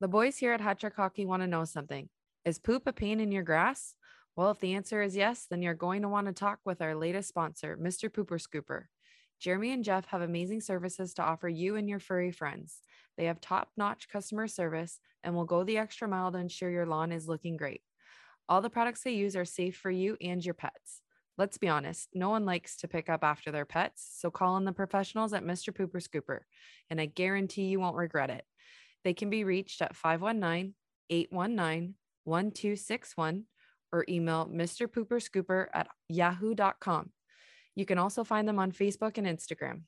The boys here at Hat Trick Hockey want to know something. Is poop a pain in your grass? Well, if the answer is yes, then you're going to want to talk with our latest sponsor, Mr. Pooper Scooper. Jeremy and Jeff have amazing services to offer you and your furry friends. They have top notch customer service and will go the extra mile to ensure your lawn is looking great. All the products they use are safe for you and your pets. Let's be honest, no one likes to pick up after their pets, so call in the professionals at Mr. Pooper Scooper, and I guarantee you won't regret it. They can be reached at 519 819 1261 or email Mr. Pooper Scooper at yahoo.com. You can also find them on Facebook and Instagram.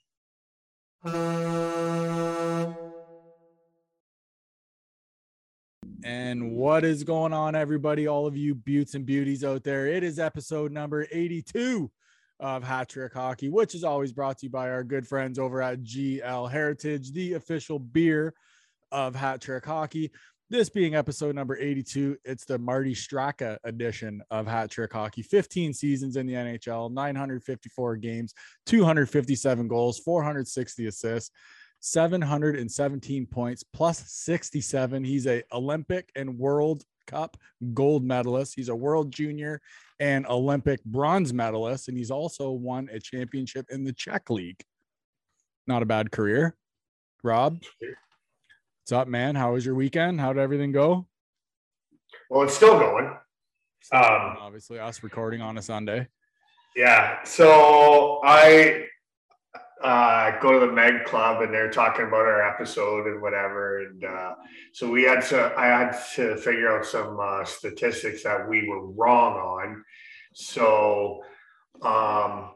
And what is going on, everybody? All of you beauts and beauties out there. It is episode number 82 of Hat Trick Hockey, which is always brought to you by our good friends over at GL Heritage, the official beer of Hat Trick Hockey. This being episode number 82, it's the Marty Straka edition of Hat Trick Hockey. 15 seasons in the NHL, 954 games, 257 goals, 460 assists. 717 points plus 67. He's a Olympic and World Cup gold medalist. He's a world junior and Olympic bronze medalist. And he's also won a championship in the Czech League. Not a bad career. Rob, what's up, man? How was your weekend? How did everything go? Well, it's still going. Um, Obviously, us recording on a Sunday. yeah. So I uh, go to the Meg Club and they're talking about our episode and whatever. And uh, so we had to, I had to figure out some uh, statistics that we were wrong on. So, um,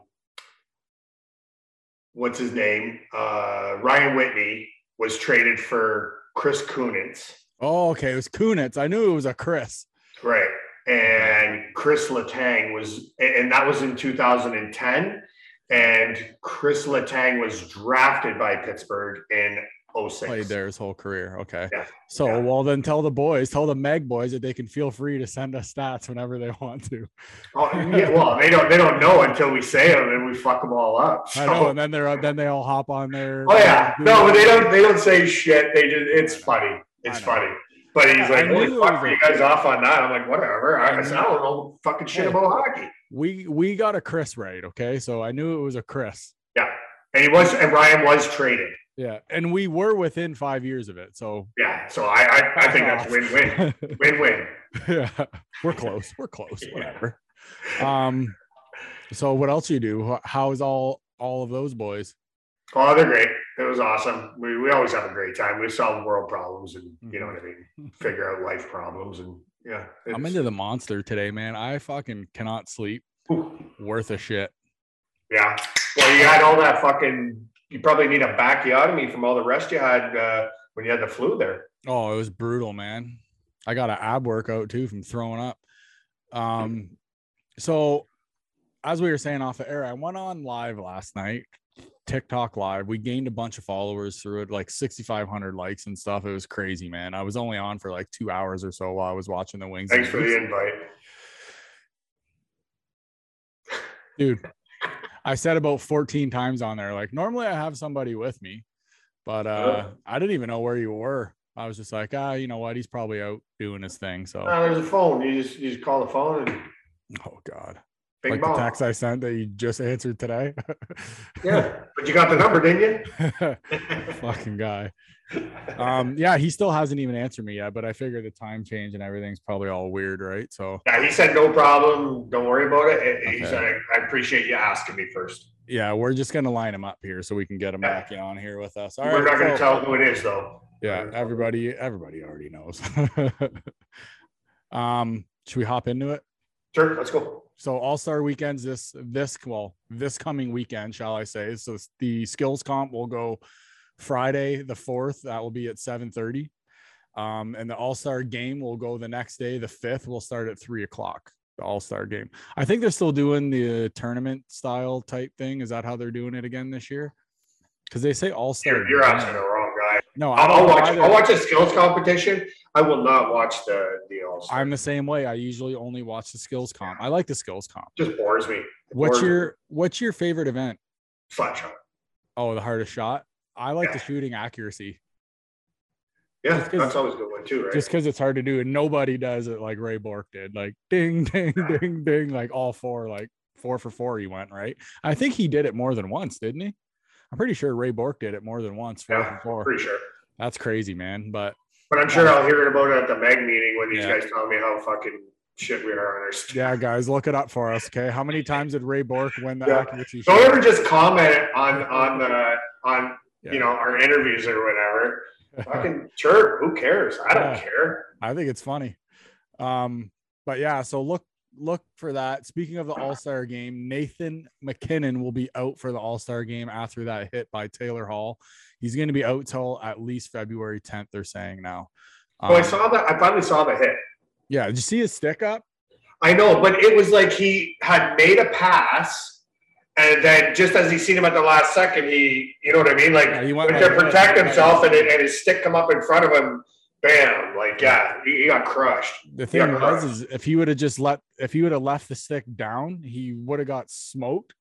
what's his name? Uh, Ryan Whitney was traded for Chris Kunitz. Oh, okay. It was Kunitz. I knew it was a Chris. Right. And Chris Letang was, and that was in 2010. And Chris Letang was drafted by Pittsburgh in 06. Played there his whole career. Okay. Yeah. So, Yeah. well, then tell the boys, tell the Meg boys that they can feel free to send us stats whenever they want to. Oh, yeah, well, they don't they don't know until we say them and we fuck them all up. I know. And then they're then they all hop on there. oh yeah, no, but they don't they don't say shit. They just it's funny. It's funny. But he's like, holy fuck, was you guys off on that? I'm like, whatever. I, I I don't know fucking shit Hey. about hockey. We we got a Chris right. Okay. So I knew it was a Chris. Yeah, and he was, and Ryan was traded. Yeah. And we were within five years of it. So Yeah, so I I, I think that's win win win win. yeah. We're close. We're close. Whatever. Um. So what else you do? How's all all of those boys? Oh, they're great. It was awesome. We, we always have a great time. We solve world problems and you know what I mean, figure out life problems and yeah. I'm into the monster today, man. I fucking cannot sleep. Ooh, Worth a shit. Yeah. Well, you had all that fucking. You probably need a backiotomy from all the rest you had uh, when you had the flu there. Oh, it was brutal, man. I got an ab workout too from throwing up. Um, so as we were saying off the air, I went on live last night, TikTok live. We gained a bunch of followers through it, like 6,500 likes and stuff. It was crazy, man. I was only on for like two hours or so while I was watching the Wings. Thanks for the invite. dude. I said about 14 times on there. Like normally I have somebody with me, but uh I didn't even know where you were. I was just like, ah, you know what? He's probably out doing his thing. So Uh, there's a phone. You just you just call the phone and oh god. bing like bong. the text I sent that you just answered today. Yeah, but you got the number, didn't you? Fucking guy. Um, yeah, he still hasn't even answered me yet, but I figure the time change and everything's probably all weird, right? So yeah, he said no problem. Don't worry about it. He Okay. said I, I appreciate you asking me first. yeah, we're just gonna line him up here so we can get him Yeah. back on here with us. All We're right. not going to so- tell who it is though. yeah everybody everybody already knows um should we hop into it Sure, let's go. so all-star weekends this this well this coming weekend shall i say so the skills comp will go friday the 4th that will be at 7 30 um and the all-star game will go the next day the 5th will start at 3 o'clock the all-star game i think they're still doing the tournament style type thing is that how they're doing it again this year because they say all-star You're, you're asking the wrong guy. no I I'll, don't I'll know watch. either. I'll watch a skills competition. I will not watch the the all. Star. I'm the same way. I usually only watch the skills comp. I like the skills comp. Just bores me. It What's bores me. your what's your favorite event? flat shot? Oh, the hardest shot. I like the shooting accuracy. Yeah, that's always a good one too, right? just because it's hard to do and nobody does it like Ray Bourque did. Like ding, ding, ding, ding, like all four, like four for four. He went right. I think he did it more than once, didn't he? I'm pretty sure Ray Bourque did it more than once. Four yeah, for four. pretty sure. That's crazy, man. But But I'm sure I'll hear it about it at the Meg meeting when these Yeah. guys tell me how fucking shit we are on our stuff. yeah, guys, look it up for us. Okay, how many times did Ray Bourque win the Yeah. accuracy? Don't ever just comment on on the on Yeah. you know our interviews or whatever. Fucking sure, who cares? I don't Yeah. care. I think it's funny. Um, but yeah, so look look for that. Speaking of the All Star game, Nathan MacKinnon will be out for the All Star game after that hit by Taylor Hall. He's going to be out till at least February 10th. They're saying now. Oh, I Um, saw that. I finally saw the hit. yeah, did you see his stick up? I know, but it was like he had made a pass, and then just as he seen him at the last second, he, you know what I mean, like Yeah, he went to protect himself, and, and his stick come up in front of him. Bam! Like yeah, he, he got crushed. The thing was, correct. is if he would have just let, if he would have left the stick down, he would have got smoked,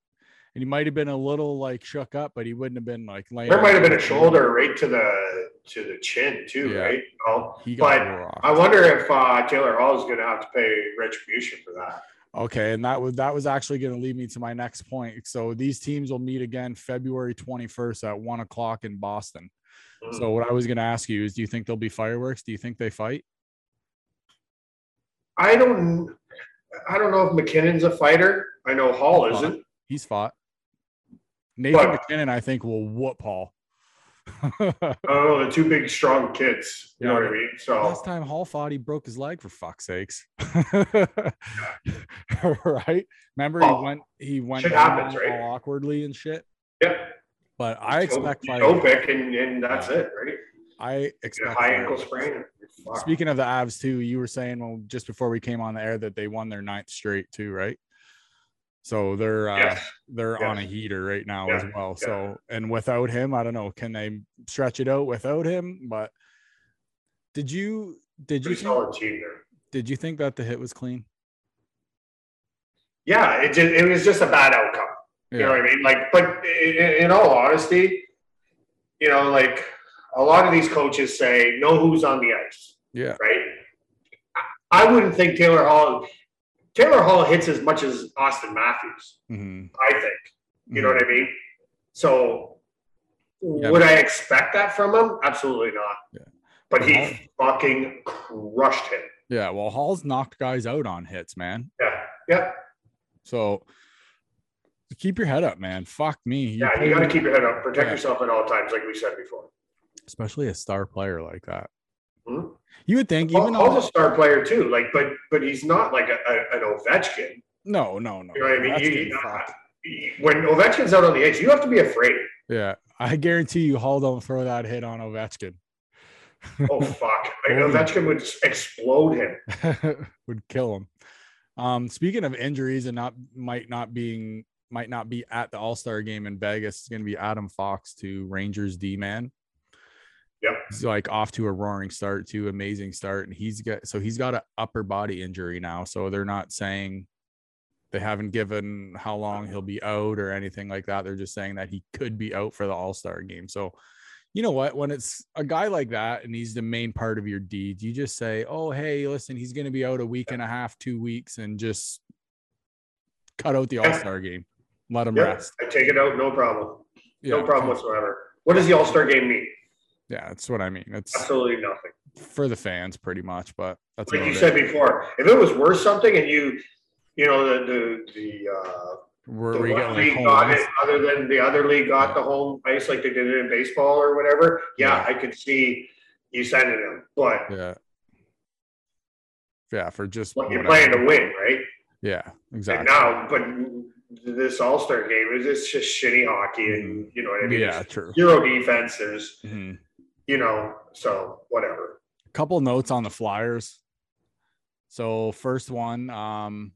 and he might have been a little like shook up, but he wouldn't have been like laying. There might have been a shoulder right to the to the chin too, Yeah. right? You know? He got but. I wonder if uh, Taylor Hall is going to have to pay retribution for that. Okay, and that was that was actually going to lead me to my next point. So these teams will meet again February 21st at one o'clock in Boston. Mm. So what I was going to ask you is, do you think there'll be fireworks? Do you think they fight? I don't. I don't know if MacKinnon's a fighter. I know Hall isn't. He's fought. Nathan But- MacKinnon, I think, will whoop Hall. Don't oh, the two big strong kids. You know what I mean? So Last time Hall fought, he broke his leg for fuck's sakes. right? Remember he Oh, went he went happens, right? all awkwardly and shit. yeah, But I expect toe fighting. pick and, and that's Yeah. it, right? I expect high ankle sprain. Speaking of the Avs too, you were saying well just before we came on the air that they won their ninth straight too, right? So they're uh, Yes. they're on a heater right now Yeah, as well. yeah. So and without him, I don't know, can they stretch it out without him? But did you did you think, solid team there. did you think that the hit was clean? Yeah, it just, it was just a bad outcome. You know what I mean? Like, but in, in all honesty, you know, like a lot of these coaches say, know who's on the ice, yeah. right? I I wouldn't think Taylor Hall. Taylor Hall hits as much as Auston Matthews. hmm I think. You know what I mean? So, Yeah, would I expect that from him? Absolutely not. Yeah. But Hall- he fucking crushed him. Yeah. Well, Hall's knocked guys out on hits, man. Yeah. Yeah. So keep your head up, man. Fuck me. You're Yeah. You got to keep your head up. Protect Yeah. yourself at all times, like we said before. especially a star player like that. Hmm? You would think, even Hall's though a star player too. Like, but but he's not like a, a, an Ovechkin. no, no, no. You know what I mean? That's You- you- fucked. When Ovechkin's out on the ice, you have to be afraid. Yeah, I guarantee you, Hall don't throw that hit on Ovechkin. Oh fuck! Like, Ovechkin would explode him. would kill him. Um, speaking of injuries and not might not being might not be at the All Star game in Vegas, it's going to be Adam Fox to Rangers D man. Yep. He's like off to a roaring start, to amazing start, and he's got so he's got an upper body injury now. So they're not saying they haven't given how long he'll be out or anything like that. They're just saying that he could be out for the All Star game. So you know what? When it's a guy like that and he's the main part of your deed, you just say, "Oh, hey, listen, he's going to be out a week and a half, two weeks, and just cut out the All Star game, let him Yeah, rest." I take it out, no problem, Yeah, no problem whatsoever. What does the All Star game mean? Yeah, that's what I mean. It's Absolutely nothing. for the fans, pretty much, but that's Like you it. said before, if it was worth something and you, you know, the the the, uh, We're, the we one get like league got it, other than the other league got Yeah. the home ice like they did it in baseball or whatever. Yeah, Yeah. I could see you sending them, but Yeah. Yeah, for just well, you're playing to win, right? Yeah, And exactly. now, but this All Star game is it's just shitty hockey, and you know what I mean. Mm-hmm. yeah, There's true. Zero defense. There's Mhm. You know, so whatever. A couple notes on the Flyers. So first one, um,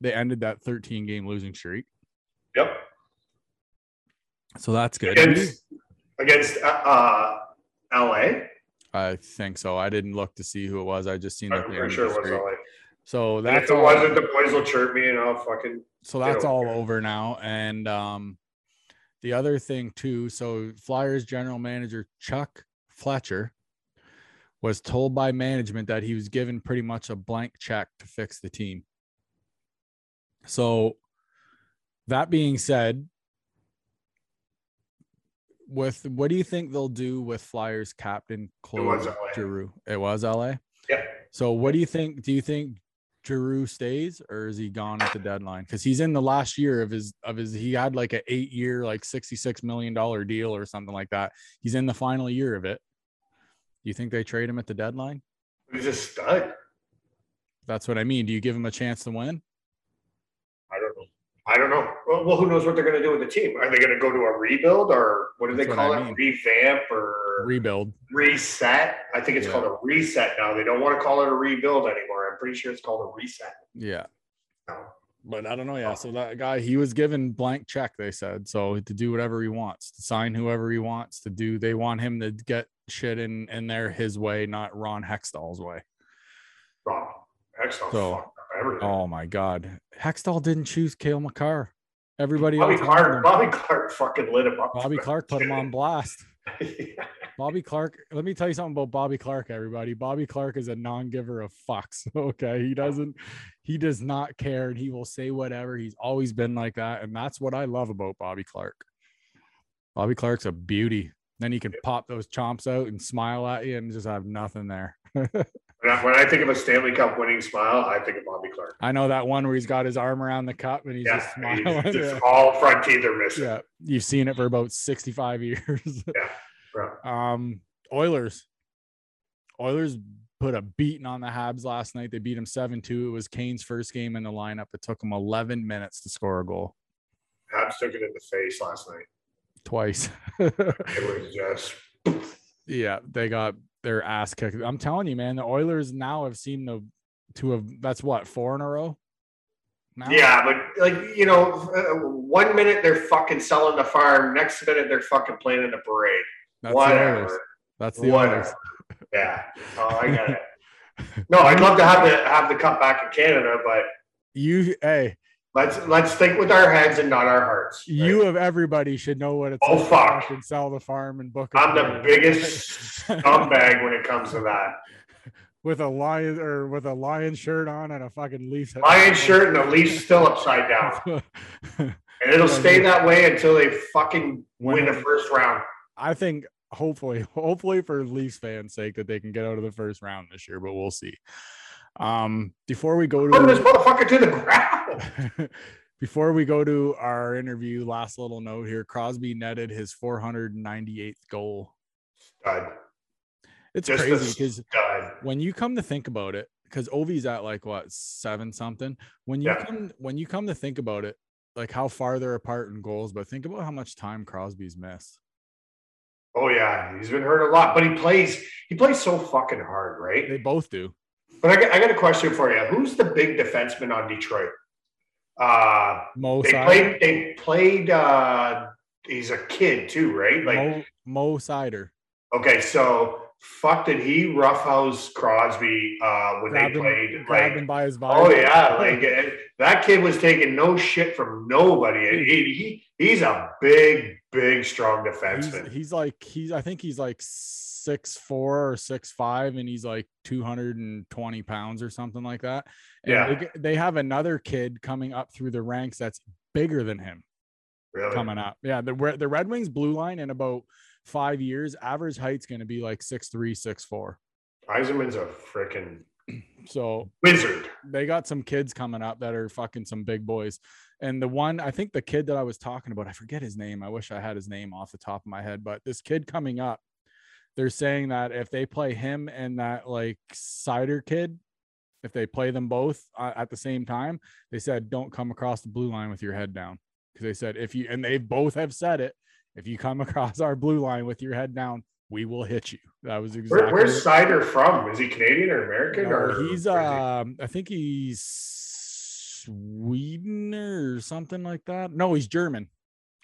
they ended that 13 game losing streak. Yep. So that's good. Against against uh, uh, LA. I think so. I didn't look to see who it was. I just seen that I'm they pretty sure it was. LA. So And if that's it all, wasn't, the boys will chirp me and I'll fucking so that's all over now. And um, the other thing too. So Flyers general manager Chuck Fletcher was told by management that he was given pretty much a blank check to fix the team. So, that being said, with what do you think they'll do with Flyers captain Claude LA. Giroux? It was LA. Yep. So, what do you think? Do you think Giroux stays or is he gone at the deadline? Because he's in the last year of his of his. He had like an eight year, like sixty six million dollar deal or something like that. He's in the final year of it. Do you think they trade him at the deadline? He's a stud. That's what I mean. Do you give him a chance to win? I don't know. I don't know. Well, well, who knows what they're going to do with the team? Are they going to go to a rebuild or what do they That's what call I it? mean. Revamp or Rebuild. reset? I think it's Yeah. called a reset now. They don't want to call it a rebuild anymore. I'm pretty sure it's called a reset. Yeah. No. But I don't know. Yeah. So that guy, he was given blank check, they said. So to do whatever he wants, to sign whoever he wants to do. They want him to get shit in in there his way, not Ron Hextall's way. Wrong. Excellent. So- everything. Oh my God. Hextall didn't choose Cale Makar. Everybody Bobby Clarke. Bobby Clarke fucking lit him up. Bobby Clarke put him on blast. yeah. Bobby Clarke, let me tell you something about Bobby Clarke, everybody. Bobby Clarke is a non-giver of fucks. Okay. He doesn't, he does not care and he will say whatever. He's always been like that. And that's what I love about Bobby Clarke. Bobby Clarke's a beauty. Then he can pop those chomps out and smile at you and just have nothing there. When I, think of a Stanley Cup winning smile, I think of Bobby Clarke. I know that one where he's got his arm around the cup and he's Yeah, just he's smiling. just Yeah. all front teeth are missing. yeah. You've seen it for about 65 years. Right. Um, Oilers. Oilers put a beating on the Habs last night. They beat him 7 2. It was Kane's first game in the lineup. It took him 11 minutes to score a goal Habs took it in the face last night. twice. It was just yeah, they got their ass kicked. I'm telling you, man, the Oilers now have seen the to have that's what, four in a row? Now? yeah, but like you know, uh, one minute they're fucking selling the farm, next minute they're fucking playing in the parade. That's the Oilers. Whatever. That's the Oilers. Yeah. Oh, I got it. No, I'd love to have the have the cup back in Canada, but You, hey, let's let's think with our heads and not our hearts. right? you of everybody should know what it's Oh, like fuck. fucking sell the farm and book. I'm the biggest scumbag when it comes to that. with a lion or with a lion shirt on and a fucking leaf. Lion shirt and the Leafs still upside down. And it'll stay that way until they fucking win the first round. I think hopefully, hopefully for Leafs fans' sake that they can get out of the first round this year, but we'll see. Um, before we go Put this to motherfucker to the ground. before we go to our interview, last little note here: Crosby netted his 498th goal. Stud. It's Just crazy because when you come to think about it, because Ovi's at like what seven something. When you Yeah. come when you come to think about it, like how far they're apart in goals, but think about how much time Crosby's missed. Oh yeah, he's been hurt a lot, but he plays. He plays so fucking hard, right? They both do. But I got, I got a question for you. Who's the big defenseman on Detroit? Uh, Mo they Seider, played. They played. Uh, he's a kid too, right? Like, Mo, Mo Seider. okay, so fuck, did he roughhouse Crosby uh, when Grabbed they played? grabbed Like, him by his body. oh yeah, like uh, that kid was taking no shit from nobody. He, he he's a big, big, strong he's, defenseman. he's like he's I think he's like six four or six five and he's like 220 pounds or something like that. And Yeah. they, they have another kid coming up through the ranks that's bigger than him. really. coming up. Yeah, the the Red Wings blue line in about five years, average height's going to be like six three, six four. Yzerman's a freaking So wizard. they got some kids coming up that are fucking some big boys. And the one, I think the kid that I was talking about, I forget his name. I wish I had his name off the top of my head, but this kid coming up, they're saying that if they play him and that like Seider kid, if they play them both uh, at the same time, they said don't come across the blue line with your head down because they said if you and they both have said it, if you come across our blue line with your head down, we will hit you. That was exactly. Where, where's Seider from? Is he Canadian or American? No, or he's where is he? um I think he's Sweden or something like that. No, he's German.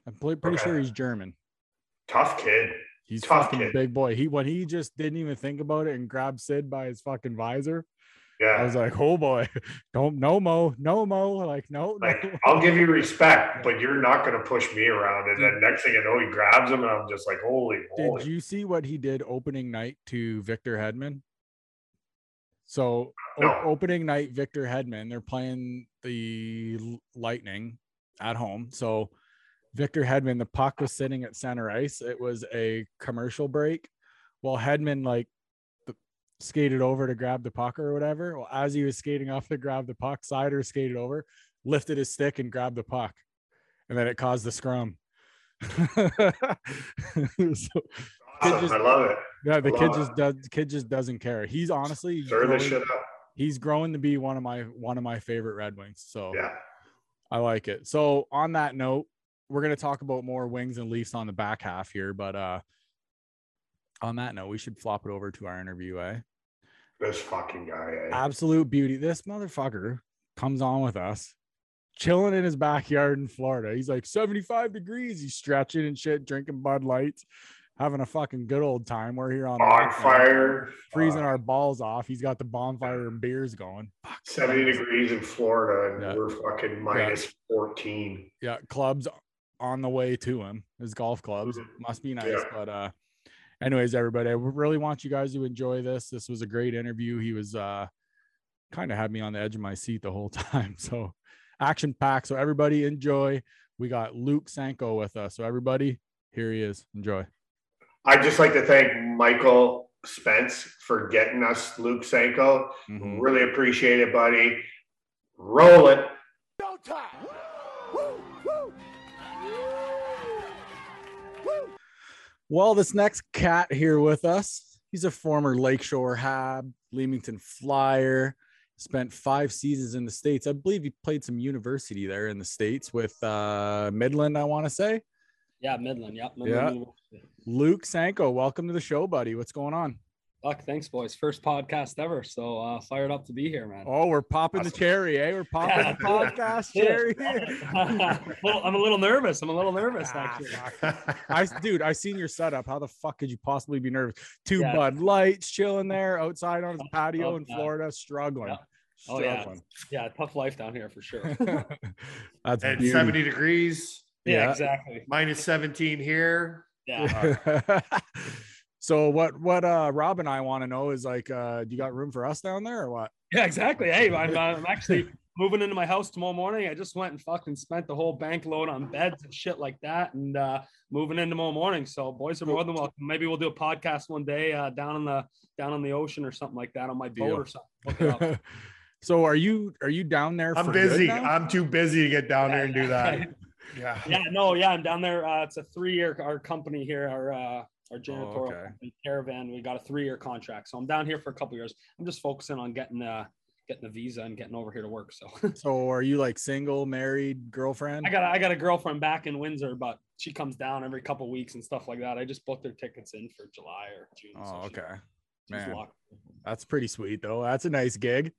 I'm pretty sure he's German. tough kid. He's Tough fucking kid. big boy. He when he just didn't even think about it and grabbed Sid by his fucking visor. Yeah. I was like, oh boy, don't no mo, no mo, like no, like no. I'll give you respect, but you're not gonna push me around. And then next thing you know, he grabs him, and I'm just like, holy moly! Did you see what he did opening night to Victor Hedman? So o- opening night, Victor Hedman, they're playing the Lightning at home. So Victor Hedman, the puck was sitting at center ice. It was a commercial break. While Hedman like skated over to grab the puck or whatever. Well, as he was skating off to grab the puck, Seider skated over, lifted his stick and grabbed the puck, and then it caused the scrum. so, Awesome. just- I love it. yeah, the kid love just does. Kid just doesn't care. He's honestly Stir this shit up. He's growing to be one of my one of my favorite Red Wings. So Yeah. I like it. So on that note, we're gonna talk about more Wings and Leafs on the back half here, but uh on that note, we should flop it over to our interview. Eh? This fucking guy. eh? Absolute beauty. This motherfucker comes on with us, chilling in his backyard in Florida. He's like 75 degrees. He's stretching and shit, drinking Bud Lights, having a fucking good old time. We're here on Bonfire. freezing uh, our balls off. He's got the bonfire and beers going. Fuck, 70 degrees in Florida, and Yeah. we're fucking minus 14. Yeah, clubs on the way to him. His golf clubs Mhm. must be nice. Yeah. But uh, anyways, everybody, I really want you guys to enjoy this. This was a great interview. He was uh, kind of had me on the edge of my seat the whole time. So action packed. So everybody enjoy. We got Luke Sanko with us. So everybody, here he is. Enjoy. I'd just like to thank Michael Spence for getting us Luke Sanko. Mhm. Really appreciate it, buddy. Roll it. Well, this next cat here with us, he's a former Lakeshore Hab, Leamington Flyer, spent five seasons in the States. I believe he played some university there in the States with uh, Midland, I want to say. Yeah, Midland. Yep. Yeah. Midland University. Luke Sanko, welcome to the show, buddy. What's going on? Fuck, thanks, boys. First podcast ever. So uh, fired up to be here, man. Oh, we're popping the Awesome. cherry, eh? We're popping Yeah. the podcast cherry. well, I'm a little nervous. I'm a little nervous, Ah, actually. I, dude, I seen your setup. How the fuck could you possibly be nervous? Two Yeah. Bud Lights chilling there outside on his patio Oh, in yeah. Florida, struggling. Yeah. Oh, yeah. Struggling. Yeah, tough life down here for sure. That's At beauty. 70 degrees, Yeah, Yeah. exactly. minus 17 here. Yeah. so what what uh Rob and I want to know is like uh do you got room for us down there or what? Yeah, exactly. Hey, I'm, uh, I'm actually moving into my house tomorrow morning. I just went and fucking spent the whole bank load on beds and shit like that, and uh, moving in tomorrow morning. So boys are more than welcome. Maybe we'll do a podcast one day uh, down in the down on the ocean or something like that on my boat Deal. or something. Look it up. so are you are you down there I'm for busy. I'm too busy to get down there and do that. Yeah. yeah, no, yeah, I'm down there. Uh, it's a three-year our company here, our uh, our janitorial Oh, okay. company, caravan. We got a three-year contract, so I'm down here for a couple years. I'm just focusing on getting uh getting the visa and getting over here to work. So So are you like single, married, girlfriend? I got a- I got a girlfriend back in Windsor, but she comes down every couple weeks and stuff like that. I just booked her tickets in for July or June. so Oh, she- okay. she's Man. That's pretty sweet though. That's a nice gig.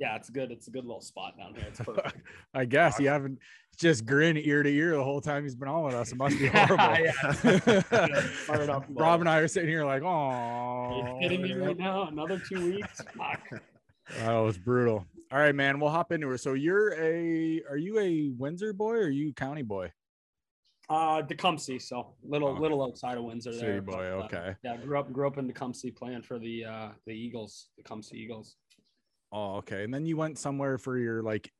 Yeah, it's good. It's a good little spot down here. It's perfect. I guess you haven't just grin ear to ear the whole time he's been on with us. It must be horrible. Yeah, up. Rob and I are sitting here like, oh, kidding me right now? Another two weeks? Fuck. That was brutal. All right, man. We'll hop into it. So you're a are you a Windsor boy or are you county boy? Uh, Tecumseh, so little Oh. little outside of Windsor City there. boy, but, uh, okay. yeah, grew up grew up in Tecumseh playing for the uh the Eagles, Tecumseh Eagles. Oh, okay. And then you went somewhere for your like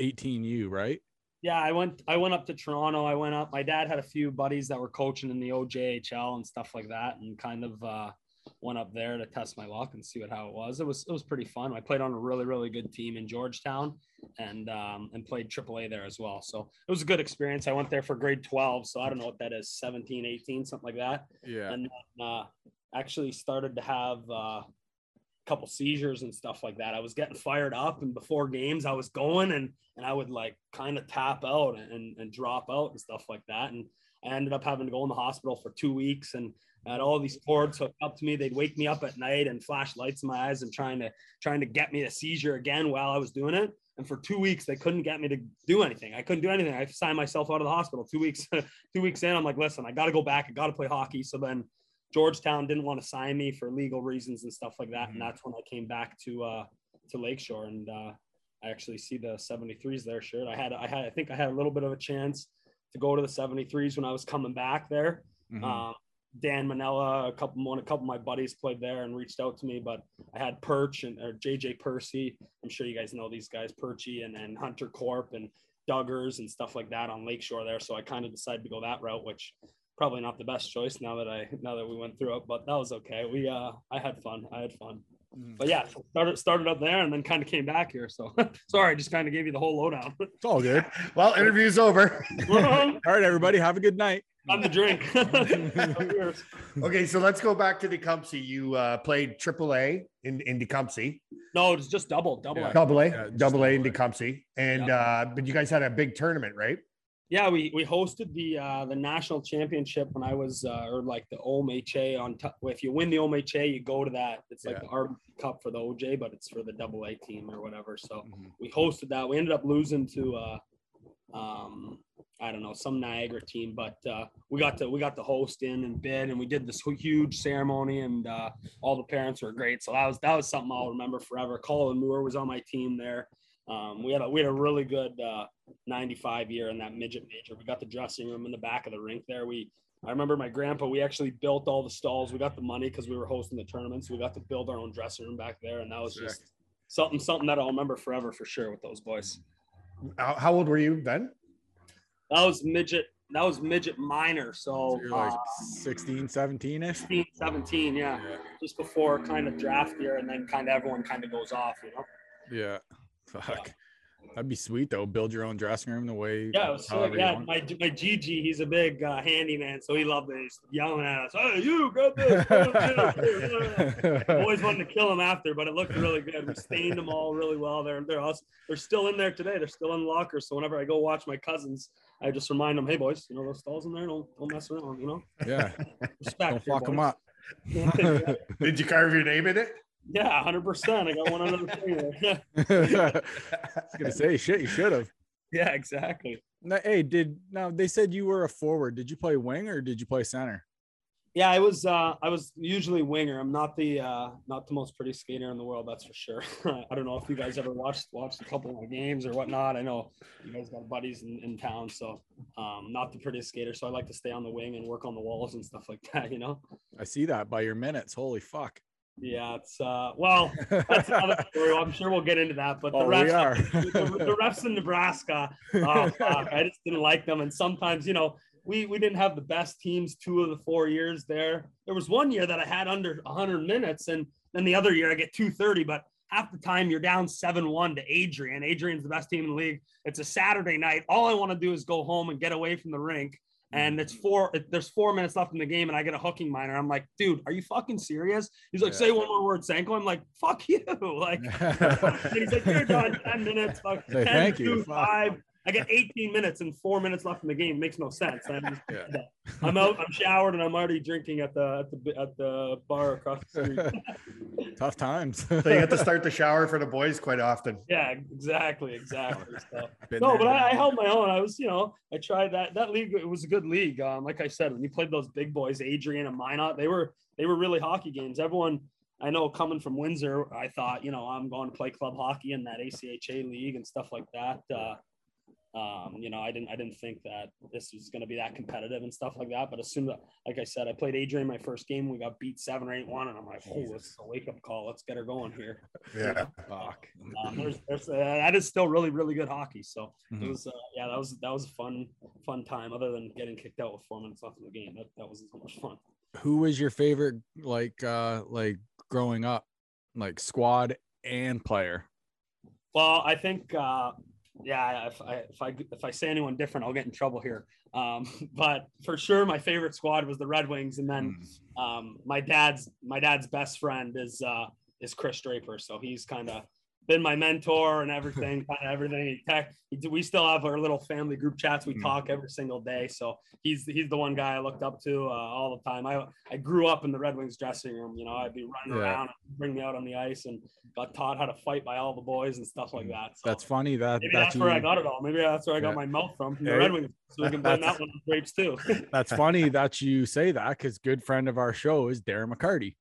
18U, right? Yeah, I went I went up to Toronto. I went up. My dad had a few buddies that were coaching in the OJHL and stuff like that, and kind of uh, went up there to test my luck and see what how it was. It was it was pretty fun. I played on a really really good team in Georgetown, and um, and played AAA there as well. So it was a good experience. I went there for grade 12, so I don't know what that is, 17, 18, something like that. Yeah. and then, uh, actually started to have uh, couple seizures and stuff like that. I was getting fired up, and before games, I was going and and I would like kind of tap out and, and drop out and stuff like that. And I ended up having to go in the hospital for two weeks and had all these cords hooked up to me. They'd wake me up at night and flash lights in my eyes and trying to trying to get me a seizure again while I was doing it. And for two weeks, they couldn't get me to do anything. I couldn't do anything. I signed myself out of the hospital. Two weeks, two weeks in, I'm like, listen, I got to go back. I got to play hockey. So then Georgetown didn't want to sign me for legal reasons and stuff like that. Mhm. And that's when I came back to uh, to Lakeshore, and uh, I actually see the 73s there shirt. I had I had I think I had a little bit of a chance to go to the 73s when I was coming back there. Mhm. Um, Dan Manella, a couple one, a couple of my buddies played there and reached out to me, but I had Perch and or JJ Percy. I'm sure you guys know these guys, Perchy and, and Hunter Corp and Duggars and stuff like that on Lakeshore there. So I kind of decided to go that route, which probably not the best choice now that I now that we went through it, but that was okay. We uh I had fun. I had fun. Mhm. But yeah, started started up there and then kind of came back here. So sorry, I just kind of gave you the whole lowdown. It's all good. Well, interview's over. All right, everybody, have a good night. On the drink. Okay, so let's go back to Tecumseh. You uh, played AAA in in Tecumseh, no, it's just double, double. Yeah. double A, Yeah, just double A in double A. Tecumseh, and uh, but you guys had a big tournament, right? Yeah, we we hosted the uh, the national championship when I was uh, or like the OMHA on top. If you win the OMHA, you go to that. It's like Yeah. the Art Cup for the OJ, but it's for the double A team or whatever. So Mhm. we hosted that. We ended up losing to uh, um, I don't know some Niagara team, but uh, we got to we got the host in and bid, and we did this huge ceremony, and uh, all the parents were great. So that was that was something I'll remember forever. Colin Moore was on my team there. Um, we had a we had a really good uh, 95 year in that midget major. We got the dressing room in the back of the rink there. We I remember my grandpa. We actually built all the stalls. We got the money because we were hosting the tournament, so we got to build our own dressing room back there, and that was just something something that I'll remember forever for sure with those boys. How, how old were you then? That was midget. That was midget minor. So, So you're like uh, 16, 17 ish. 16, 17, yeah, just before kind of draft year, and then kind of everyone kind of goes off, you know. Yeah. Fuck. That'd be sweet though. Build your own dressing room the way. Yeah, it was however you yeah. want. My my Gigi, he's a big uh, handyman, so he loved it. He's yelling at us, "Hey, you got this!" Always wanted to kill him after, but it looked really good. We stained them all really well. They're they're us. They're still in there today. They're still in the locker. So whenever I go watch my cousins, I just remind them, "Hey, boys, you know those stalls in there. Don't don't mess around. You know, yeah. respect. Don't fuck them up. yeah, Did you carve your name in it? Hundred percent. I got one under the finger. I was gonna say shit. You should have. yeah, exactly. Now, hey, did now they said you were a forward? Did you play wing or did you play center? Yeah, I was uh I was usually winger. I'm not the uh not the most pretty skater in the world, that's for sure. I don't know if you guys ever watched watched a couple of my games or whatnot. I know you guys got buddies in, in town, so um not the prettiest skater. So I like to stay on the wing and work on the walls and stuff like that, you know? I see that by your minutes. Holy fuck. Yeah, it's uh well that's another story. I'm sure we'll get into that. But the Oh, refs, are. the, the refs in Nebraska, oh, fuck, I just didn't like them. And sometimes, you know, we we didn't have the best teams two of the four years there. There was one year that I had under 100 minutes, and then the other year I get 230. But half the time you're down 7-1 to Adrian. Adrian's the best team in the league. It's a Saturday night. All I want to do is go home and get away from the rink. And it's mm. four. There's four minutes left in the game, and I get a hooking minor. I'm like, dude, are you fucking serious? He's like, Yeah. say one more word, Sanko. I'm like, fuck you. Like, and he's like, you're done. 10 minutes. Fuck, Say 10, thank you. five. I get 18 minutes and four minutes left in the game. Makes no sense. I'm, Yeah. I'm out. I'm showered and I'm already drinking at the at the at the bar across the street. Tough times. So you have to start the shower for the boys quite often. yeah, exactly, exactly. So, no, there, but I, I held my own. I was, you know, I tried that. That league, it was a good league. Um, like I said, when you played those big boys, Adrian and Minot, they were they were really hockey games. Everyone, I know, coming from Windsor, I thought, you know, I'm going to play club hockey in that ACHA league and stuff like that. Uh, um, you know, I didn't I didn't think that this was going to be that competitive and stuff like that. But as soon as, like I said, I played Adrian my first game. We got beat seven or eight one, and I'm like, oh, this is a wake up call. Let's get her going here. Yeah. Fuck. Um, there's, there's, uh, that is still really, really good hockey. So it Mhm. was, uh, yeah, that was that was a fun, fun time. Other than getting kicked out with four minutes left in the game, that, that wasn't so much fun. Who was your favorite, like, uh, like growing up, like squad and player? Well, I think, uh, yeah, if I if I if I say anyone different, I'll get in trouble here. Um, but for sure, my favorite squad was the Red Wings, and then Mm. um, my dad's my dad's best friend is uh, is Chris Draper, so he's kind of been my mentor and everything, kind of everything. He tech, we still have our little family group chats. We Mm. talk every single day, so he's he's the one guy I looked up to uh, all the time. I I grew up in the Red Wings dressing room. You know, I'd be running Yeah. around, bring me out on the ice, and got taught how to fight by all the boys and stuff like that. So That's funny. That maybe that's that's where I got it all. Maybe that's where I got Yeah. my mouth from, from the Yeah. Red Wings. So we can blame that one on grapes too. That's funny that you say that because good friend of our show is Darren McCarty.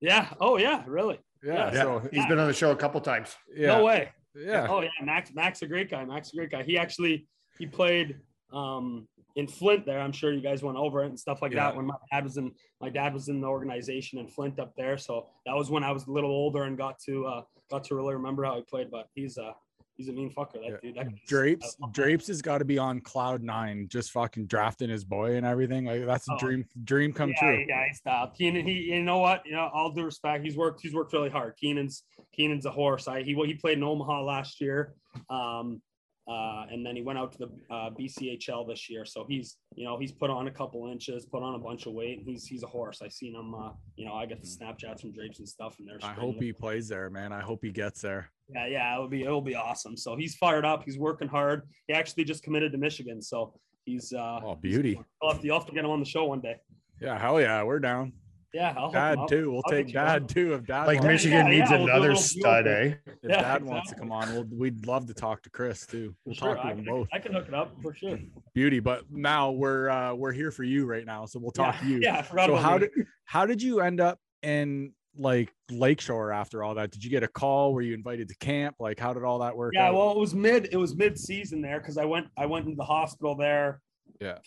Yeah. Oh yeah. Really. Yeah. Yeah, So he's been on the show a couple times. yeah. No way. Yeah. Oh yeah. Max. Max a great guy. Max a great guy. He actually he played um in Flint there. I'm sure you guys went over it and stuff like Yeah. that when my dad was in my dad was in the organization in Flint up there. So that was when I was a little older and got to uh got to really remember how he played. But he's uh he's a mean fucker. That Yeah. dude. That Drapes Drapes has got to be on cloud nine, just fucking drafting his boy and everything. Like that's a Oh. dream dream come yeah, true. Yeah, he stopped. Kienan, he, you know what? You know, all due respect, he's worked. He's worked really hard. Kienan's Kienan's a horse. I he he played in Omaha last year, um, uh, and then he went out to the uh, BCHL this year. So he's you know he's put on a couple inches, put on a bunch of weight. He's he's a horse. I seen him. Uh, you know, I get the Snapchats from Drapes and stuff, and there's. I hope he plays there, man. I hope he gets there. Yeah, yeah, it'll be it'll be awesome. So he's fired up. He's working hard. He actually just committed to Michigan, so he's uh. Oh, beauty. You'll have to, you'll have to get him on the show one day. Yeah, hell yeah, we're down. Yeah, I'll Dad too. We'll I'll take you dad too if dad Like wants. Michigan yeah, needs yeah, we'll another little stud, eh? If Yeah, dad wants to come on, we'll, we'd love to talk to Chris too. We'll For sure. talk to I, them can- both. I can hook it up for sure. Beauty, but now we're uh we're here for you right now, so we'll talk yeah. to you. Yeah, So how me. did how did you end up in like Lakeshore after all that? Did you get a call? Were you invited to camp? Like how did all that work? Yeah, out? well, it was mid. It was mid season there because I went. I went into the hospital there. Yeah.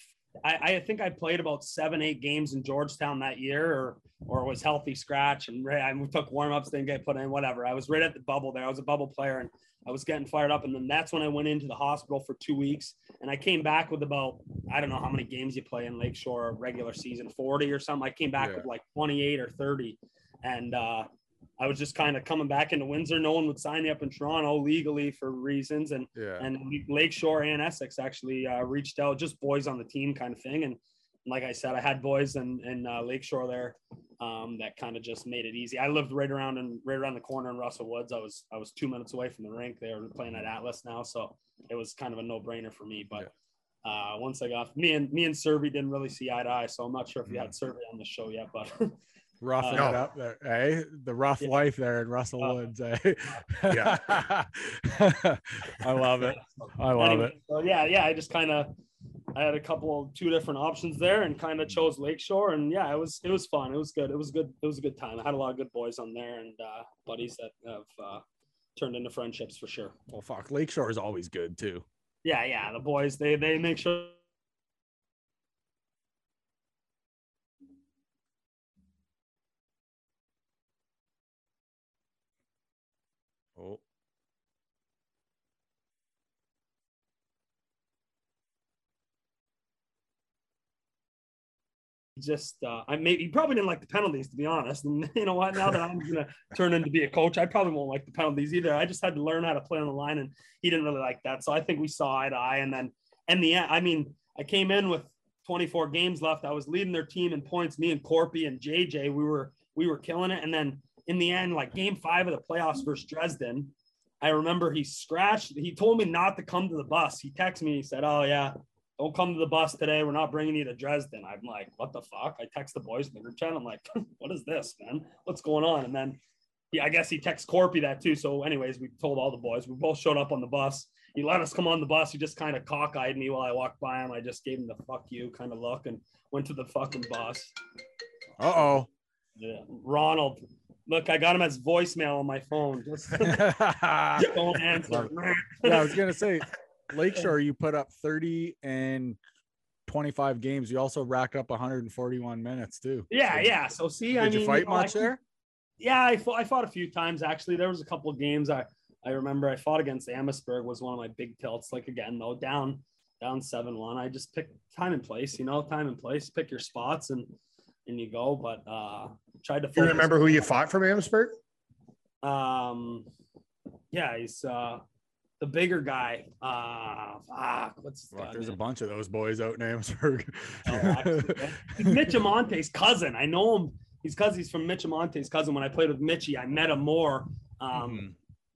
I, I think I played about seven, eight games in Georgetown that year, or or was healthy scratch and right, I took warm ups, didn't get put in, whatever. I was right at the bubble there. I was a bubble player and I was getting fired up, and then that's when I went into the hospital for two weeks, and I came back with about I don't know how many games you play in Lakeshore regular season, forty or something. I came back Yeah. with like twenty eight or thirty, and uh, I was just kind of coming back into Windsor. No one would sign me up in Toronto legally for reasons, and yeah. and Lakeshore and Essex actually uh, reached out, just boys on the team kind of thing. And like I said, I had boys in, in uh, Lakeshore there um, that kind of just made it easy. I lived right around and right around the corner in Russell Woods. I was I was two minutes away from the rink. They were playing at Atlas now, so it was kind of a no brainer for me. But uh, once I got me and me and Serby didn't really see eye to eye, so I'm not sure if you had Serby on the show yet, but. roughing Uh, it up there, eh? The rough Yeah. life there in Russell Uh, Woods, eh? Yeah. I love it. I love Anyway, it. So yeah, yeah, I just kind of I had a couple two different options there and kind of chose Lakeshore and yeah, it was it was fun. It was good. It was good. It was a good time. I had a lot of good boys on there and uh, buddies that have uh, turned into friendships for sure. Well, fuck, Lakeshore is always good too. Yeah, yeah, the boys they they make sure Oh, just uh, I maybe he probably didn't like the penalties to be honest. And you know what? Now that I'm gonna turn into be a coach, I probably won't like the penalties either. I just had to learn how to play on the line, and he didn't really like that. So I think we saw eye to eye. And then in the end, I mean, I came in with 24 games left. I was leading their team in points. Me and Corpy and JJ, we were we were killing it. And then in the end, like game five of the playoffs versus Dresden, I remember he scratched. He told me not to come to the bus. He texted me. He said, "Oh yeah, don't come to the bus today. We're not bringing you to Dresden." I'm like, "What the fuck?" I text the boys in the group chat. I'm like, "What is this, man? What's going on?" And then, yeah, I guess he texts Corpy that too. So, anyways, we told all the boys. We both showed up on the bus. He let us come on the bus. He just kind of cockeyed me while I walked by him. I just gave him the "fuck you" kind of look and went to the fucking bus. uh oh. Yeah, Ronald. Look, I got him as voicemail on my phone. Just don't answer. yeah, I was gonna say, Lakeshore, you put up 30 and 25 games. You also racked up 141 minutes too. Yeah, So, yeah. So see, Did I mean, you fight know, much can- there? Yeah, I fought, I fought a few times actually. There was a couple of games I I remember I fought against Amherstburg was one of my big tilts. Like again though, down down seven one. I just pick time and place. You know, time and place. Pick your spots and and you go. But uh, tried to. Do you remember who you fought from Amherstburg? Um, yeah, he's uh the bigger guy. Uh, fuck, what's his guy, there's a bunch of those boys out in Amherstburg. Oh, Mitch Amonte's cousin. I know him. He's because he's from Mitch Amonte's cousin. When I played with Mitchy, I met him more. Um,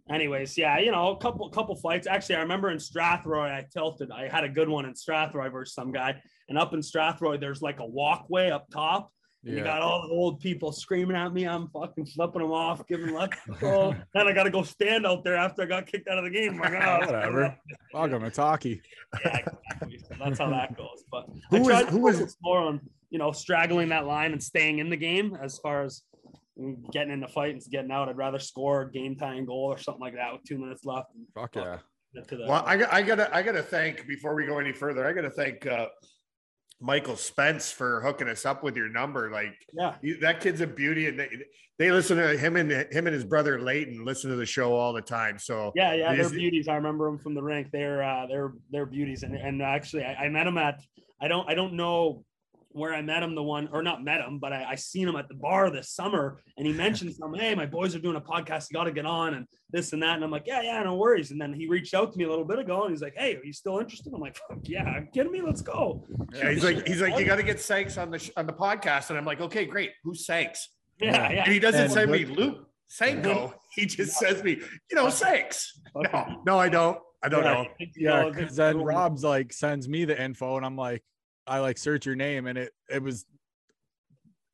Mhm. anyways, yeah, you know, a couple couple fights. Actually, I remember in Strathroy, I tilted. I had a good one in Strathroy versus some guy. And up in Strathroy, there's like a walkway up top. And you got all the old people screaming at me. I'm fucking flipping them off, giving left. Oh, then I got to go stand out there after I got kicked out of the game. I'm like, oh, Whatever. Welcome to talkie. yeah, exactly. So that's how that goes. But Who I was- tried to who was- focus more on you know straggling that line and staying in the game as far as getting in the fight and getting out. I'd rather score a game tying goal or something like that with two minutes left. Fuck yeah. To the, Well, I, got- I gotta, I gotta thank before we go any further. I gotta thank uh, Michael Spence for hooking us up with your number. Like yeah, you, that kid's a beauty, and they, they listen to him and him and his brother Leighton listen to the show all the time. So yeah, yeah. They're beauties. I remember them from the rink. They're uh, they're they're beauties. And and actually, I, I met them at. I don't I don't know where I met him. The one or not met him, but I, I seen him at the bar this summer, and he mentioned some, Hey, my boys are doing a podcast. You got to get on and this and that. And I'm like, yeah, yeah, no worries. And then he reached out to me a little bit ago, and he's like, hey, are you still interested? I'm like, fuck yeah, I'm kidding me. Let's go. yeah, he's like, he's like, you got to get Sanks on the sh- on the podcast, and I'm like, okay, great. Who's Sanks? Yeah, yeah. And he doesn't And say me Luke Sanko. He just says me, you know, Sanks. Fuck No, no, I don't. I don't Yeah, know. I think, you Yeah, uh, know, because then Rob's like sends me the info, and I'm like, I like search your name, and it it was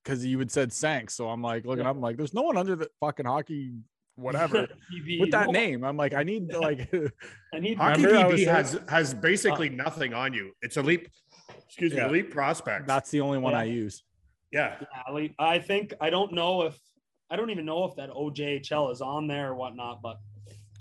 because you had said Sank. so I'm like looking Yeah. up, I'm like, there's no one under the fucking hockey whatever with that no, name. I'm like, I need to like, And he Hockey Remember I was DB saying- has has basically nothing on you. It's elite. Excuse me, Yeah. elite prospects. that's the only one Yeah. I use. yeah. Yeah, I think I don't know if I don't even know if that OJHL is on there or whatnot, but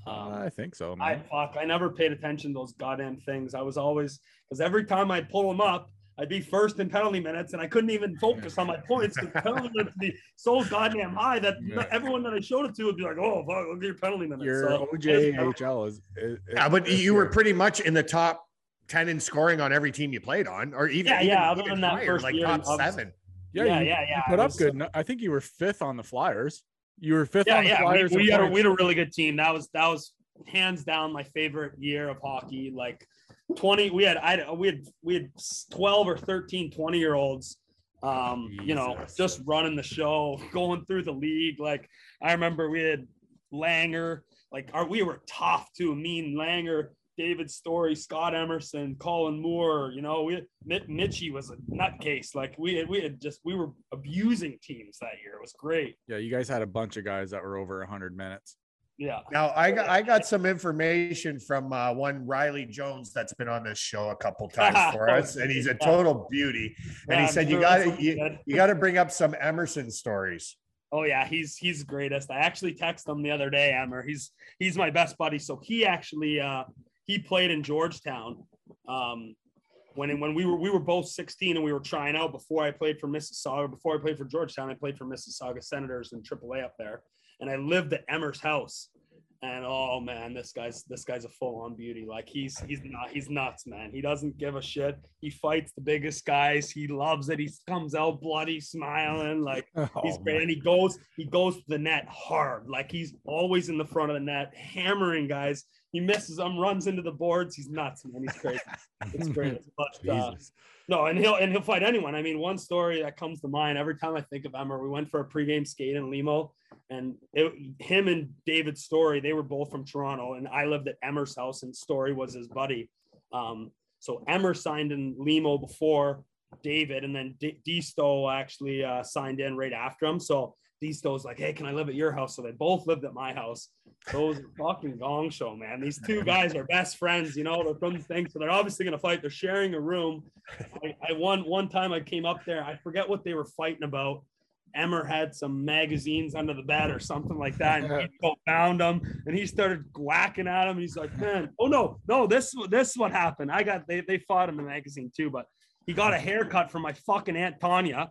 um, I think so, I fuck I never paid attention to those goddamn things. I was always because every time I'd pull them up, I'd be first in penalty minutes, and I couldn't even focus on my points because penalty minutes would be so goddamn high that Yeah. everyone that I showed it to would be like, "Oh fuck, look at your penalty minutes." Your So, OJHL is, is Yeah, but is you were pretty much in the top ten in scoring on every team you played on, or even Yeah, even, yeah, other even than that higher, first like year, top obviously. seven. yeah, yeah, you, yeah, you put up was- good. I think you were fifth on the Flyers. You were fifth yeah, on the yeah, Flyers. we, we had a we had a really good team. That was that was hands down my favorite year of hockey. Like 20, we had I we had we had 12 or 13 20 year olds um you know just running the show going through the league. Like i remember we had langer like our we were tough too mean langer david story scott emerson colin moore you know we Mit, mitchie was a nutcase. Like we had we had just we were abusing teams that year. It was great. Yeah, you guys had a bunch of guys that were over 100 minutes. Yeah Now I got I got some information from uh, one Riley Jones that's been on this show a couple times for us, and he's a total beauty. And Yeah, he said you got to you, you got to bring up some Emerson stories. Oh yeah, he's he's the greatest. I actually texted him the other day, Emmer. He's he's my best buddy. So he actually uh he played in Georgetown. Um when when we were we were both 16 and we were trying out before I played for Mississauga, before I played for Georgetown, I played for Mississauga Senators in AAA up there. And I lived at Emmer's house. And oh man, this guy's this guy's a full-on beauty. Like he's he's not he's nuts, man. He doesn't give a shit. He fights the biggest guys. He loves it. He comes out bloody, smiling. Like oh, He's Oh, great, and he goes he goes to the net hard. Like he's always in the front of the net, hammering guys. He misses them, runs into the boards. He's nuts, man. He's crazy. It's great. But uh, no, and he'll and he'll fight anyone. I mean, one story that comes to mind every time I think of Emmer, we went for a pregame skate in Limo, and it, him and David Story, they were both from Toronto, and I lived at Emmer's house, and Story was his buddy. Um, so Emmer signed in Limo before David, and then D- Disto actually uh, signed in right after him. So Disto's like, "Hey, can I live at your house?" So they both lived at my house. Those are fucking gong show, man. These two guys are best friends, you know. They're from the thing, so they're obviously gonna fight. They're sharing a room. I, I one one time I came up there. I forget what they were fighting about. Emmer had some magazines under the bed or something like that, and Disto found them, and he started whacking at him. He's like, "Man, oh no, no, this this is what happened. I got they they fought in the magazine too, but he got a haircut from my fucking aunt Tanya."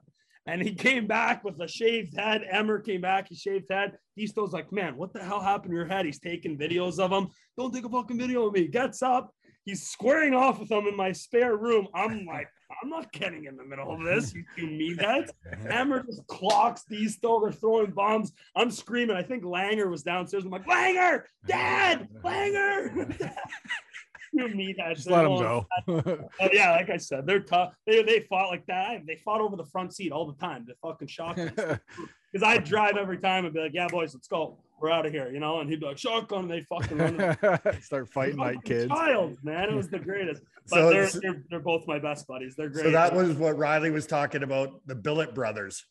And he came back with a shaved head. Emmer came back, he shaved head. Disto's like, man, what the hell happened to your head? He's taking videos of him. Don't take a fucking video of me. Gets up. He's squaring off with him in my spare room. I'm like, I'm not getting in the middle of this, you two meatheads. Emmer just clocks Disto. They're throwing bombs. I'm screaming. I think Langer was downstairs. I'm like, Langer, Dad, Langer. you meatheads. Just let them go. Yeah, like I said, they're tough. They, they fought like that. They fought over the front seat all the time. They fucking shotgun. Because I'd drive every time and be like, "Yeah, boys, let's go. We're out of here," you know. And he'd be like, "Shotgun." And they fucking run. Start fighting like kids. Child, man, it was the greatest. But So- they're, they're they're both my best buddies. They're great. So that was what Riley was talking about. The Billet brothers.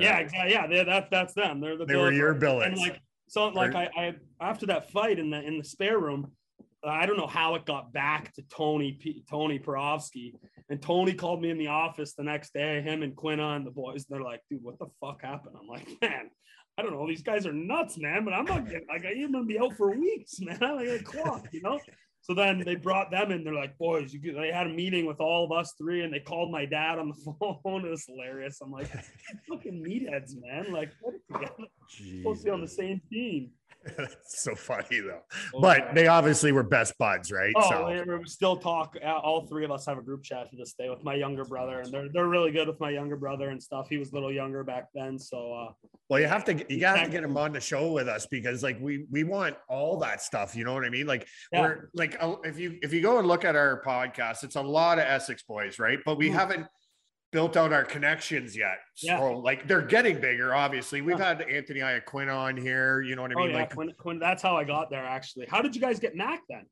yeah, exactly. Yeah, they, that that's them. They're the They were your brothers. billets. And like so, like I, I after that fight in the in the spare room, I don't know how it got back to Tony P, Tony Piroski, and Tony called me in the office the next day. Him and Quinna and the boys. They're like, dude, what the fuck happened? I'm like, man, I don't know. These guys are nuts, man. But I'm not getting like I'm gonna be out for weeks, man. I got a clock, you know. So then they brought them in. They're like, boys, you get, they had a meeting with all of us three, and they called my dad on the phone. It was hilarious. I'm like, fucking meatheads, man. Like, what together? Supposed to be on the same team. That's so funny though. Oh, But they obviously were best buds, right? Oh, so we still talk. All three of us have a group chat to this day with my younger brother, and they're they're really good with my younger brother and stuff. He was a little younger back then, so uh, well, you have to you got to get him on the show with us because like we we want all that stuff. You know what I mean? Like Yeah. we're like if you if you go and look at our podcast, it's a lot of Essex boys, right? But we Mhm. haven't built out our connections yet. So Yeah. like they're getting bigger. Obviously, we've had Anthony Iaquin on here. You know what I oh mean? yeah, like Quinn, Quinn, that's how I got there. Actually, how did you guys get Mac then?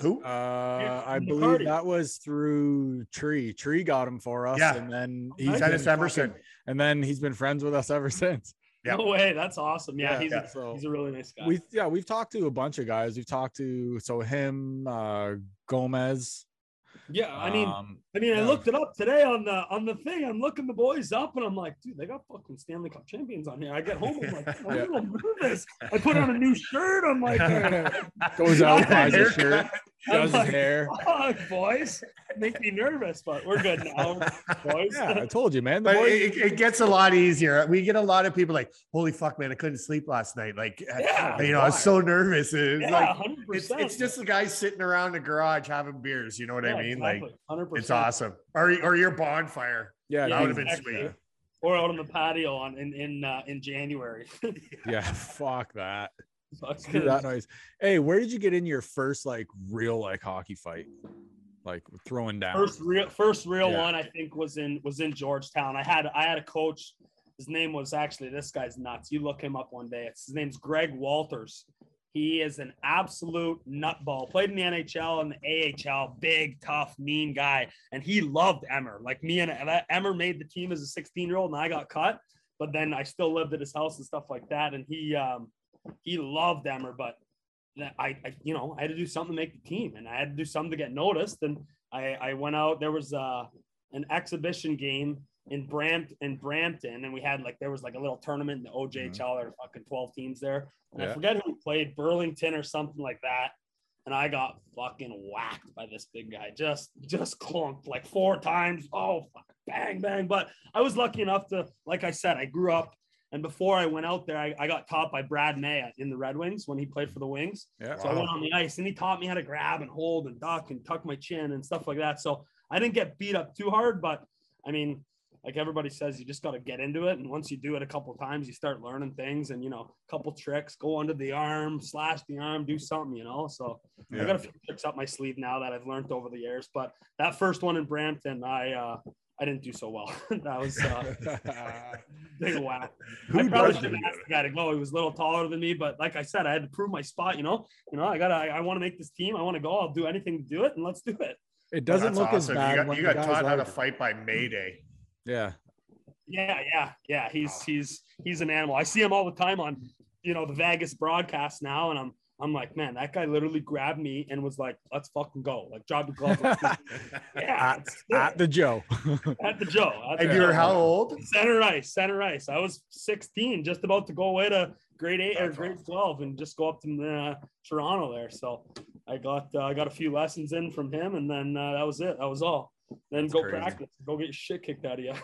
who? Uh, I believe McCarty. that was through Tree. Tree got him for us, Yeah. and then he's Nice. been Dennis Emerson. and then he's been friends with us ever since. Yeah. No way, that's awesome. Yeah, Yeah, he's yeah. A, So- he's a really nice guy. We yeah, we've talked to a bunch of guys. We've talked to so him, uh, Gomez. Yeah, I mean, um, I mean, I yeah. looked it up today on the on the thing. I'm looking the boys up, and I'm like, dude, they got fucking Stanley Cup champions on here. I get home, I'm like, I'm Yeah. a little nervous. I put on a new shirt. I'm like, goes out, buys a shirt, I'm does his like, hair. fuck, boys, make me nervous, but we're good now, boys. Yeah, I told you, man. The But boys, it, it gets a lot easier. We get a lot of people like, "Holy fuck, man! I couldn't sleep last night. Like, uh, Yeah, you know, I was so nervous." It's yeah, like hundred it's, percent. it's just the guys sitting around the garage having beers. You know what I mean? Like, hundred percent. it's awesome. Or or your bonfire. yeah, Yeah, that would've been sweet. Or out on the patio on in in uh, in January. yeah. Fuck that. Fuck. That noise. Hey, where did you get in your first like real like hockey fight? Like throwing down. First real first real Yeah. one I think was in was in Georgetown. I had I had a coach. His name was actually this guy's nuts. You look him up one day. It's, his name's Greg Walters. He is an absolute nutball. Played in the NHL and the AHL. Big, tough, mean guy. And he loved Emmer. Like me and Emmer made the team as a 16 year old, and I got cut. But then I still lived at his house and stuff like that. And he um he loved Emmer, but I, I you know I had to do something to make the team, and I had to do something to get noticed. And I I went out. There was uh an exhibition game in Bram in Brampton, and we had like there was like a little tournament in the OJHL. There were fucking twelve teams there, and I forget who played Burlington or something like that. And I got fucking whacked by this big guy, just just clunked like four times. Oh, fuck, bang bang! But I was lucky enough to, like I said, I grew up. And before I went out there, I, I got taught by Brad May in the Red Wings when he played for the Wings. Yeah. So I went on the ice and he taught me how to grab and hold and duck and tuck my chin and stuff like that. So I didn't get beat up too hard, but I mean, like everybody says, you just got to get into it. And once you do it a couple times, you start learning things and, you know, a couple tricks, go under the arm, slash the arm, do something, you know? So I Yeah. got a few tricks up my sleeve now that I've learned over the years. But that first one in Brampton, I, uh, I didn't do so well. that was uh, big whack. Who I probably should do have asked the guy to go. He was a little taller than me, but like I said, I had to prove my spot. You know, you know, I gotta. I, I want to make this team. I want to go. I'll do anything to do it, and let's do it. It doesn't that's look as awesome. bad. You got, when you got guy's taught how to fight by Mayday. Yeah. Yeah, yeah, yeah. He's Wow. he's he's an animal. I see him all the time on, you know, the Vegas broadcast now, and I'm I'm like, man, that guy literally grabbed me and was like, let's fucking go, like drop the glove. let's do it." yeah, at, at the Joe. at the Joe. at And the you were how old? Center ice, center ice. I was 16, just about to go away to grade eight or grade awesome. 12 and just go up to uh, Toronto there. So I got uh, I got a few lessons in from him, and then uh, that was it. That was all. Then That's go crazy. practice. Go get your shit kicked out of you.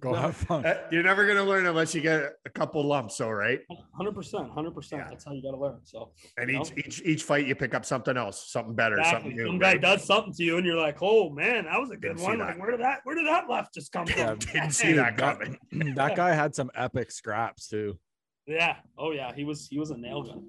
Go have fun. Uh, You're never gonna learn unless you get a couple lumps, though, right? Hundred percent, hundred percent. Yeah. That's how you got to learn. So And each know? each each fight you pick up something else, something better, exactly. something new. some guy right? does something to you, and you're like, "Oh man, that was a good Didn't one." Like, where did that where did that left just come Yeah, from? Didn't see that that- coming. that guy had some epic scraps too. Yeah. Oh yeah. He was he was a nail gun.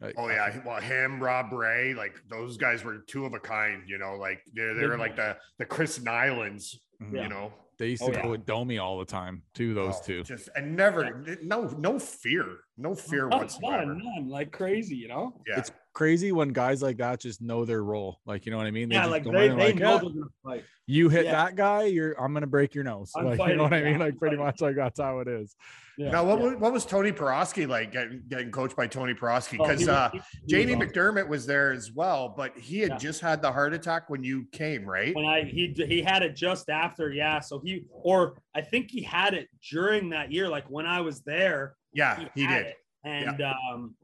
Like, Oh yeah, well him, Rob Ray, like those guys were two of a kind. You know, like they're they were like the the Chris Nilans. Mhm. You know, They used Oh, to yeah. go with Domi all the time too. Those Oh, two. just and never no no fear. No fear None, whatsoever. none, none, like crazy, you know. Yeah. It's crazy when guys like that just know their role. Like, you know what I mean? Yeah, just like they, in they like, know "Yeah, they're gonna fight. you hit Yeah. that guy, you're I'm gonna break your nose. I'm like, you know what I mean? Like I'm pretty fighting. much like that's how it is. Yeah, Now, what, yeah. was, what was Tony Piroski like getting, getting coached by Tony Piroski? Oh, Because was- uh, he- he was Jamie awesome. McDermott was there as well, but he had Yeah. just had the heart attack when you came, right? when I he he had it just after, yeah. So he or I think he had it during that year, like when I was there. Yeah, he had did. it. And um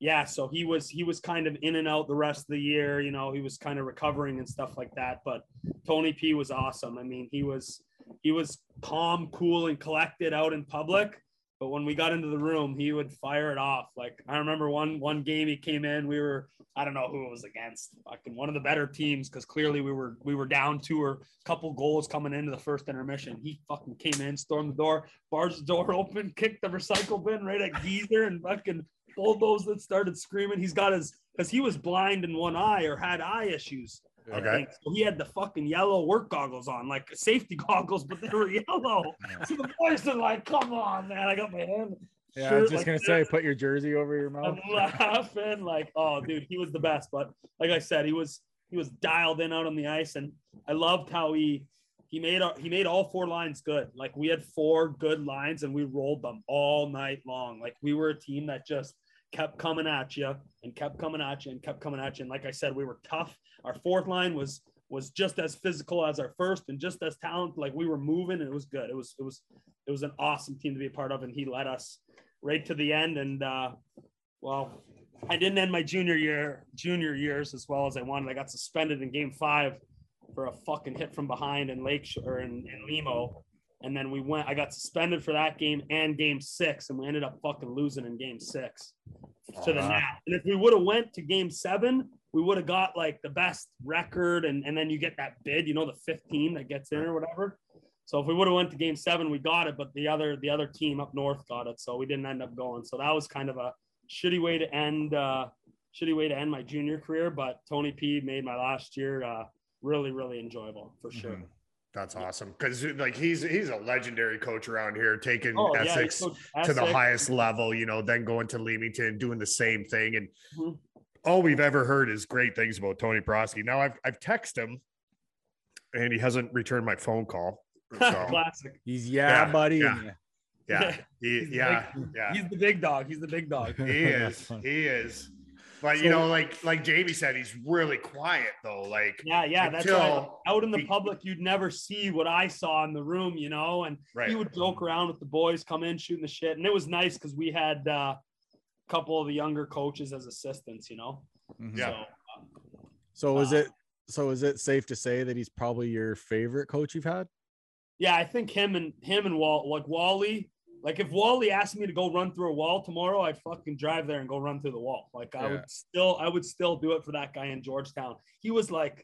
yeah, so he was he was kind of in and out the rest of the year, you know, he was kind of recovering and stuff like that. But Tony P was awesome. I mean, he was he was calm, cool, and collected out in public. But when we got into the room, he would fire it off. Like I remember one one game he came in, we were I don't know who it was against, fucking one of the better teams because clearly we were we were down two or a couple goals coming into the first intermission. He fucking came in, stormed the door, barged the door open, kicked the recycle bin right at Geezer, and fucking bulldozed it, started screaming. He's got his because he was blind in one eye or had eye issues. I Okay. So he had the fucking yellow work goggles on, like safety goggles, but they were yellow. So the boys are like, "Come on, man! I got my hand." Yeah, I was just like gonna this." say, put your jersey over your mouth. I'm laughing like, oh, dude, he was the best. But like I said, he was he was dialed in out on the ice, and I loved how he he made our, he made all four lines good. Like we had four good lines, and we rolled them all night long. Like we were a team that just kept coming at you and kept coming at you and kept coming at you. And like I said, we were tough. Our fourth line was was just as physical as our first and just as talented. Like we were moving and it was good. It was it was it was an awesome team to be a part of, and he led us right to the end. And uh, well, I didn't end my junior year, junior years as well as I wanted. I got suspended in game five for a fucking hit from behind in Lakeshore in, in Limo. And then we went, I got suspended for that game and game six, and we ended up fucking losing in game six to the. Nat. And if we would have went to game seven, we would have got like the best record, and, and then you get that bid, you know, the 15 that gets in or whatever. So if we would have went to game seven, we got it, but the other the other team up north got it, so we didn't end up going. So that was kind of a shitty way to end uh, shitty way to end my junior career. But Tony P made my last year uh, really really enjoyable for sure. Mhm. That's awesome because like he's he's a legendary coach around here, taking Oh yeah, Essex coached to the highest level. You know, then going to Leamington, doing the same thing, and Mhm. all we've ever heard is great things about Tony Piroski. Now I've I've texted him, and he hasn't returned my phone call. So, Classic. He's yeah, Yeah, buddy. yeah. and yeah, he, He's yeah, big- yeah. He's the big dog. He's the big dog. He is. He is. But you know, like like Jamie said, he's really quiet though. Like Yeah, yeah, that's right. Out in the he- public, you'd never see what I saw in the room, you know. And right. he would joke around with the boys, come in shooting the shit, and it was nice because we had uh, a couple of the younger coaches as assistants, you know. Mhm. Yeah. So, um, So is Uh, it so is it safe to say that he's probably your favorite coach you've had? yeah, I think him and him and Walt, like Wally, like if Wally asked me to go run through a wall tomorrow, I'd fucking drive there and go run through the wall. Like I Yeah. would still, I would still do it for that guy in Georgetown. He was like,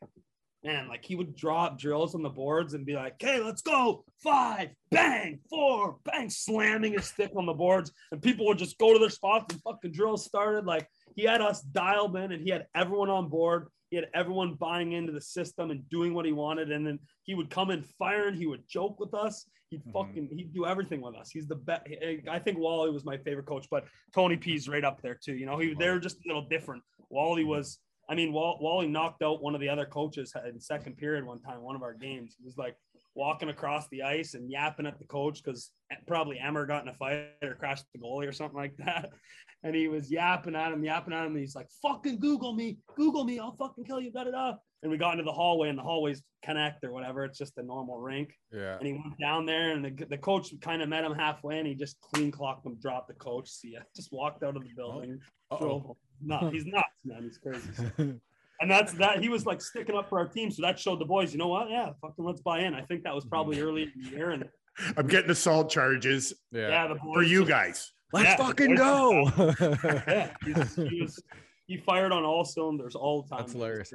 man, like he would drop drills on the boards and be like, "Okay, let's go, five, bang, four, bang," slamming his stick on the boards, and people would just go to their spots and fucking drills started. Like he had us dialed in, and he had everyone on board. He had everyone buying into the system and doing what he wanted, and then he would come in firing. He would joke with us. He'd Mhm. fucking he'd do everything with us. He's the best. I think Wally was my favorite coach, but Tony P's right up there too. You know, he they were just a little different. Wally was. I mean, Wally knocked out one of the other coaches in second period one time, one of our games. He was like walking across the ice and yapping at the coach because probably Emmer got in a fight or crashed the goalie or something like that. And he was yapping at him, yapping at him. And he's like, fucking Google me, Google me, I'll fucking kill you, da da da. And we got into the hallway, and the hallways connect or whatever. It's just a normal rink. Yeah. And he went down there, and the, the coach kind of met him halfway, and he just clean clocked him, dropped the coach. See ya. Just walked out of the building. drove home. No, he's nuts, man. He's crazy. And that's that. He was like sticking up for our team, so that showed the boys, you know what? Yeah, fucking let's buy in. I think that was probably mm-hmm. early in the year, and I'm getting assault charges yeah. yeah, the boys for you guys. Let's Yeah, fucking go. Yeah, he's, he was he fired on all cylinders all the time. That's hilarious.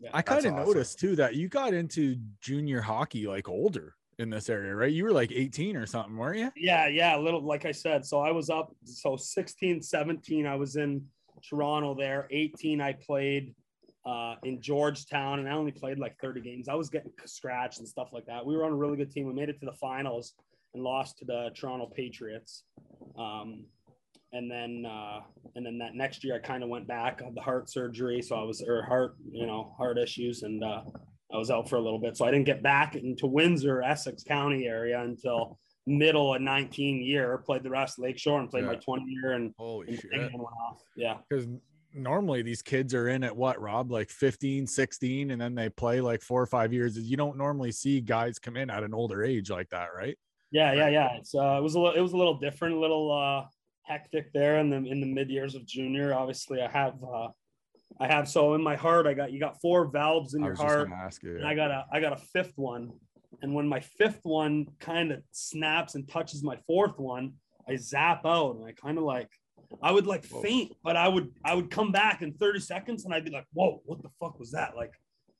Yeah. I kind of awesome. noticed too that you got into junior hockey like older in this area, right? You were like 18 or something, weren't you? Yeah, yeah, a little like I said. So I was up so 16, 17 I was in Toronto there. 18 I played uh in Georgetown and I only played like 30 games. I was getting scratched and stuff like that. We were on a really good team. We made it to the finals and lost to the Toronto Patriots. Um and then uh, and then that next year I kind of went back on the heart surgery, so I was or heart you know heart issues, and uh, I was out for a little bit, so I didn't get back into Windsor, Essex County area until middle of 19 year. Played the rest of Lakeshore and played my 20 year, and, Holy and shit. went off. Yeah, Because normally these kids are in at what, Rob, like 15, 16, and then they play like four or five years. You don't normally see guys come in at an older age like that, right? yeah, yeah, yeah. It's uh, it was a little, it was a little different, a little uh, hectic there in the in the mid years of junior. Obviously, I have uh, I have so in my heart, I got you got four valves in your heart. you. and I got a I got a fifth one. And when my fifth one kind of snaps and touches my fourth one, I zap out and I kind of like I would like faint, but I would I would come back in 30 seconds and I'd be like, whoa, what the fuck was that? Like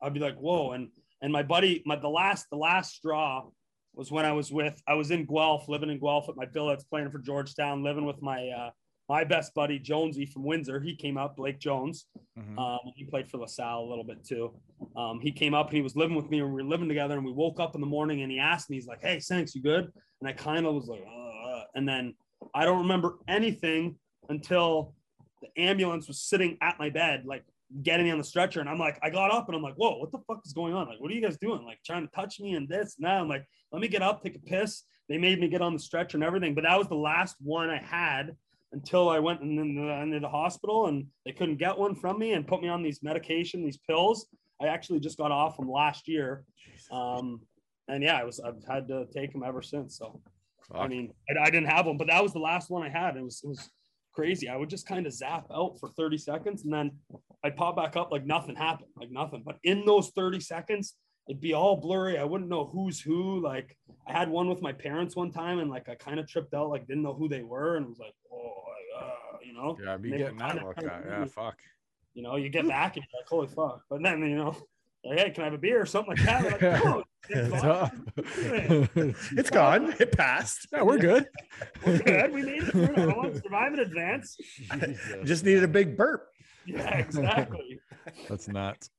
I'd be like, whoa. And and my buddy, my the last the last straw was when I was with I was in Guelph, living in Guelph at my billets, playing for Georgetown, living with my uh my best buddy Jonesy from Windsor. He came up, Blake Jones. Mhm. Um, he played for LaSalle a little bit too. Um, he came up and he was living with me and we were living together and we woke up in the morning and he asked me, he's like, Hey, thanks, you good? And I kind of was like, uh, and then I don't remember anything until the ambulance was sitting at my bed, like getting me on the stretcher. And I'm like, I got up and I'm like, whoa, what the fuck is going on? Like, what are you guys doing? Like trying to touch me and this and that. I'm like, let me get up, take a piss. They made me get on the stretcher and everything. But that was the last one I had until I went in the, into the hospital and they couldn't get one from me and put me on these medication, these pills. I actually just got off from last year. Um, and yeah, I was, I've had to take them ever since. So, I mean, I, I didn't have them, but that was the last one I had. It was, it was crazy. I would just kind of zap out for 30 seconds and then I'd pop back up like nothing happened, like nothing. But in those 30 seconds, it'd be all blurry. I wouldn't know who's who. Like I had one with my parents one time and like I kind of tripped out, like didn't know who they were and was like, oh, uh, you know, yeah, I'd be getting that like that. Yeah, fuck. you know, you get back and you're like, holy fuck. But then, you know, like, hey, can I have a beer or something like that? Like, no, it's It's gone. It's gone. It passed. yeah, we're good. We're good. We made it through. I want to survive in advance. Just needed a big burp. Yeah, exactly. That's nuts.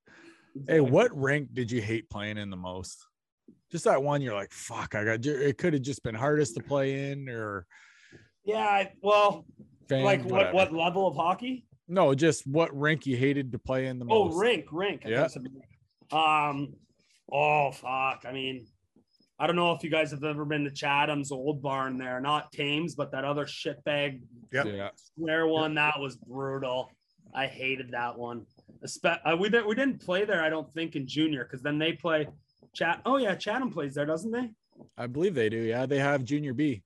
Hey, what rank did you hate playing in the most? Just that one you're like, fuck, I got it could have just been hardest to play in or Yeah, I, well, fan, like what whatever. what level of hockey? No, just what rink you hated to play in the most. Oh, most. rink, rink. I Yeah. thought you said rink. Um, oh fuck. I mean, I don't know if you guys have ever been to Chatham's old barn there, not Thames, but that other shitbag Yep. Yeah. square one. That was brutal. I hated that one. Espe- uh, we didn't we didn't play there, I don't think, in junior, because then they play chat. Oh yeah, Chatham plays there, doesn't they? I believe they do. Yeah, they have junior B.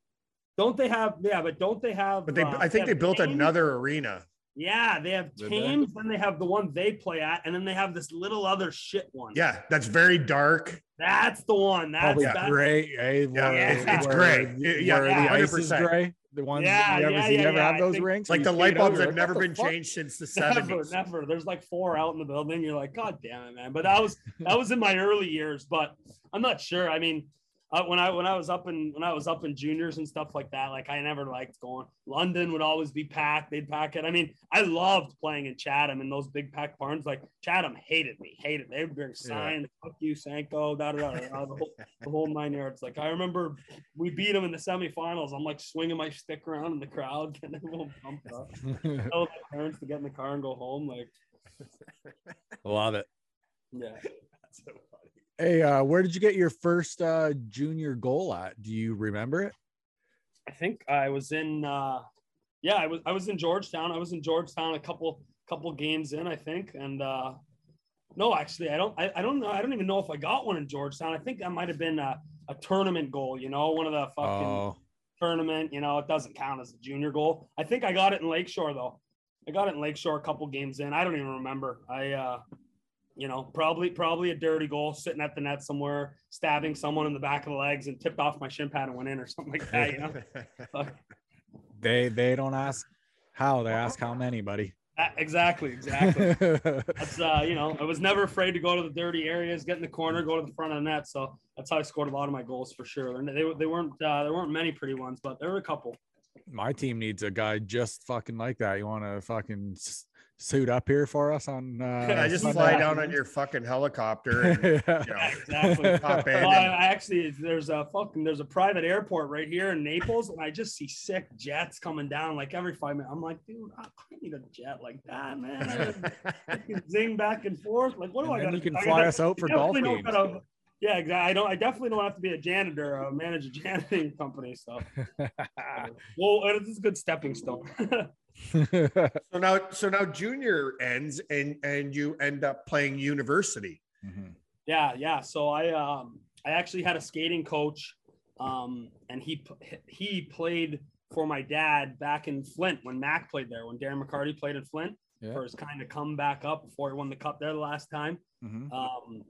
Don't they have? Yeah, but don't they have? But they, uh, I think they have built Thames? another arena. Yeah, they have Did they? Then they have the one they play at, and then they have this little other shit one. Yeah, that's very dark. that's the one. That's Probably that's, gray. Eh? Yeah, where- it's- it's where- gray. Yeah, where yeah, the ice is 100%. gray. The ones Yeah, you ever yeah, you yeah, ever yeah, have those think- rinks? Like the you light bulbs have like, never been fuck? changed since the Never, seventies. never. There's like four out in the building. You're like, God damn it, man. But that was that was in my early years. But I'm not sure. I mean, uh, when I when I was up in when I was up in juniors and stuff like that, like I never liked going. London would always be packed. They'd pack it. I mean, I loved playing in Chatham in those big packed barns. Like Chatham hated me, hated. They would bring signs, "Fuck you, Sanko," da da da, da the, whole, the whole nine yards. Like I remember we beat them in the semifinals. I'm like swinging my stick around in the crowd, getting everyone pumped up. Tell my parents to get in the car and go home. Like, Love it. yeah. Hey, uh, where did you get your first uh, junior goal at? Do you remember it? I think I was in uh yeah, I was I was in Georgetown. I was in Georgetown a couple couple games in, I think. And uh no, actually I don't I, I don't know. I don't even know if I got one in Georgetown. I think that might have been a, a tournament goal, you know, one of the fucking Oh, tournament, you know, it doesn't count as a junior goal. I think I got it in Lakeshore though. I got it in Lakeshore a couple games in. I don't even remember. I uh you know, probably probably a dirty goal sitting at the net somewhere, stabbing someone in the back of the legs and tipped off my shin pad and went in or something like that, you know. They they don't ask how, they ask how many, buddy. Uh, exactly, exactly. That's uh, you know, I was never afraid to go to the dirty areas, get in the corner, go to the front of the net. So that's how I scored a lot of my goals for sure. And they they weren't uh, there weren't many pretty ones, but there were a couple. My team needs a guy just fucking like that. You want to fucking suit up here for us on? Uh, I just Sunday fly down afternoon? on your fucking helicopter and you Yeah. know, exactly. Well, I, and- I actually there's a fucking there's a private airport right here in Naples, and I just see sick jets coming down like every five minutes. I'm like, dude, I need a jet like that, man. I gotta zing back and forth. Like, what do And I then got? you can fly us out for golf games. yeah, exactly. I don't. I definitely don't have to be a janitor or manage a janiting company. So, well, it's a good stepping stone. So now, so now junior ends and and you end up playing university. Mhm. Yeah, yeah. So I um I actually had a skating coach, um, and he he played for my dad back in Flint when Mac played there. When Darren McCarty played in Flint Yeah. for his kind of come back up before he won the cup there the last time. Mhm. Um,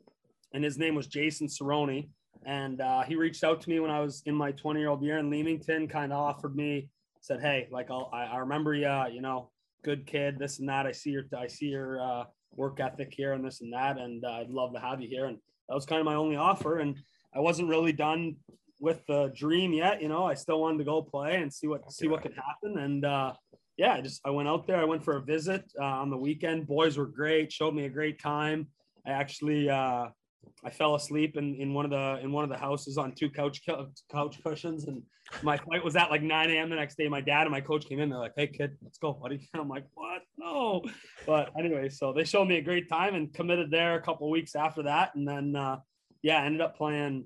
and his name was Jason Cerrone. And uh, he reached out to me when I was in my 20 year old year in Leamington, kind of offered me, said, Hey, like, I'll, I, I remember you, you know, good kid, this and that. I see your, I see your uh, work ethic here and this and that. And uh, I'd love to have you here. And that was kind of my only offer. And I wasn't really done with the dream yet. You know, I still wanted to go play and see what, see what could happen. And uh, yeah, I just, I went out there, I went for a visit uh, on the weekend. Boys were great, showed me a great time. I actually, uh, I fell asleep in, in one of the in one of the houses on two couch couch cushions, and my flight was at like 9 a.m. the next day. My dad and my coach came in. They're like, "Hey kid, let's go, buddy." And I'm like, "What? No." But anyway, so they showed me a great time and committed there a couple weeks after that, and then uh, yeah, I ended up playing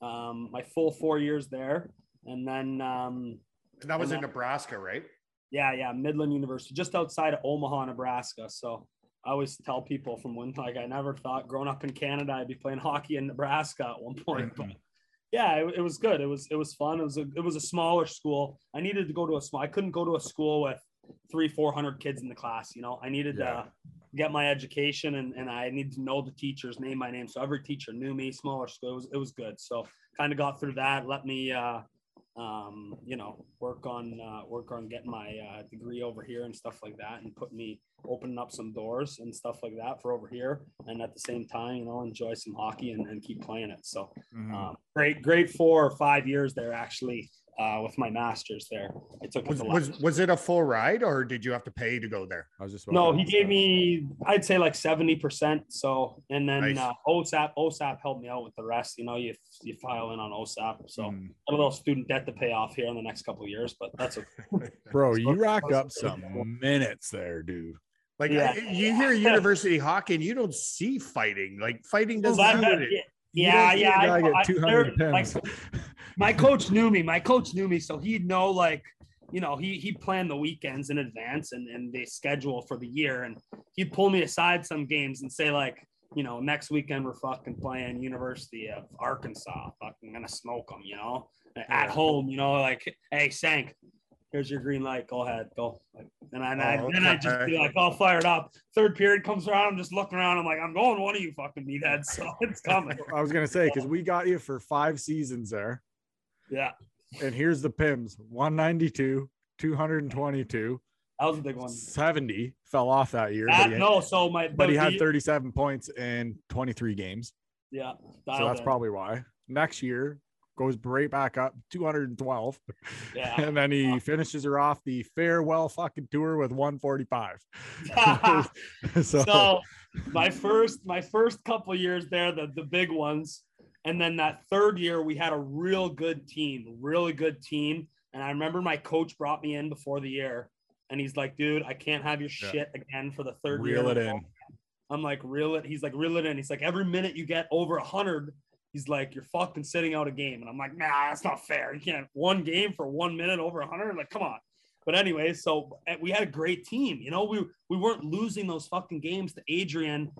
um, my full four years there, and then um, And that was And in Nebraska, right? yeah, yeah, Midland University, just outside of Omaha, Nebraska. So I always tell people from when, like, I never thought growing up in Canada I'd be playing hockey in Nebraska at one point. But yeah, it, it was good. It was it was fun. It was a it was a smaller school. I needed to go to a small. I couldn't go to a school with three four hundred kids in the class. You know, I needed Yeah. to get my education and and I needed to know the teachers, name my name. So every teacher knew me. Smaller school. It was it was good. So kind of got through that. Let me. uh um, you know, work on uh, work on getting my uh, degree over here and stuff like that, and put me opening up some doors and stuff like that for over here, and at the same time, you know, enjoy some hockey and, and keep playing it. So, Mhm. um, great, great four or five years there actually uh, with my masters there. I took it Was, was was it a full ride or did you have to pay to go there? I was just about no, he gave me, I'd say like 70%. So, and then Nice. uh, OSAP, OSAP helped me out with the rest. You know, you, you file in on OSAP. So, Mhm. a little student debt to pay off here in the next couple of years, but that's okay. Bro, you So- racked up some minutes there, dude. Like Yeah. I- you hear university hockey and you don't see fighting. Like fighting doesn't. that- do yeah, You yeah, don't see a yeah. guy I- get I- 200 there- like, pims. My coach knew me. My coach knew me, so he'd know like you know he he planned the weekends in advance and and the schedule for the year, and he'd pull me aside some games and say like. You know, next weekend we're fucking playing University of Arkansas. Fucking gonna smoke them, you know, at home. You know, like, hey, Sank, here's your green light. Go ahead, go. And I, and I Oh, then I just be like all fired up. Third period comes around, I'm just looking around. I'm like, I'm going one of you fucking meatheads. So it's coming. I was gonna say because we got you for five seasons there, Yeah, and here's the Pims: 192, 222, that was a big one. 70 fell off that year, That- but, he, no, so my but he had 37 points in 23 games, Yeah, so that's in. probably why. Next year goes right back up 212, yeah. and then he finishes her off the farewell fucking tour with 145. so, so my first my first couple years there, the the big ones, and then that third year we had a real good team, really good team. And I remember my coach brought me in before the year, and he's like, "Dude, I can't have your Yeah. shit again for the third reel year." it in a row." in. I'm like, reel it. He's like, reel it in. He's like, every minute you get over a hundred, he's like, you're fucking sitting out a game. And I'm like, nah, that's not fair. You can't one game for one minute over a hundred. Like, come on. But anyway, so eh, we had a great team. You know, we we weren't losing those fucking games to Adrian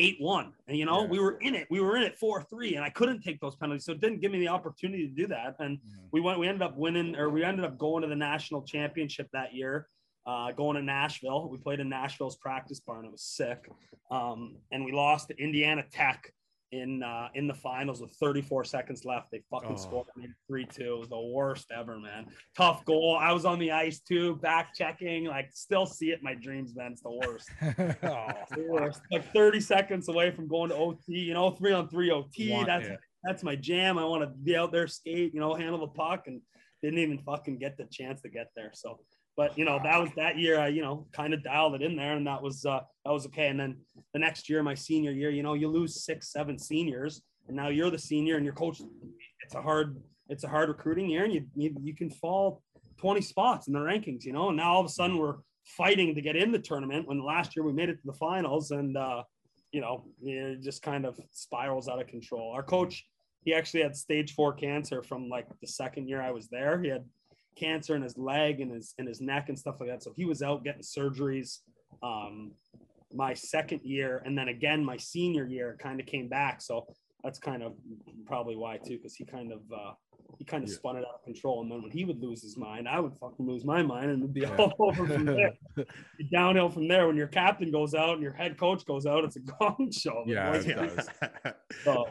eight one, and you know Yeah. we were in it. We were in it four three, and I couldn't take those penalties, so it didn't give me the opportunity to do that. And we went. We ended up winning, or we ended up going to the national championship that year. Uh, going to Nashville, we played in Nashville's practice barn. It was sick, um, and we lost to Indiana Tech in uh, in the finals with 34 seconds left. They fucking Oh. scored three two. It was the worst ever, man. Tough goal. I was on the ice too, back checking. Like, still see it in my dreams, man. It's the worst. Oh, The worst. Like 30 seconds away from going to OT. You know, three on three OT. Want that's it. that's my jam. I want to be out there, skate, you know, handle the puck, and didn't even fucking get the chance to get there. So but you know that was that year I you know kind of dialed it in there, and that was uh, that was okay. And then the next year, my senior year, you know, you lose six, seven seniors, and now you're the senior, and your coach. It's a hard it's a hard recruiting year, and you you, you can fall 20 spots in the rankings, you know. And now all of a sudden we're fighting to get in the tournament when last year we made it to the finals, and uh, you know, it just kind of spirals out of control. Our coach, he actually had stage four cancer from like the second year I was there. He had cancer in his leg and his in his neck and stuff like that. So he was out getting surgeries. Um, my second year, and then again my senior year, kind of came back. So that's kind of probably why too, because he kind of uh, he kind of Yeah. spun it out of control. And then when he would lose his mind, I would fucking lose my mind, and it'd be Yeah. all over from there. Downhill from there. When your captain goes out and your head coach goes out, it's a gong show. Yeah, boys it leave. does. So,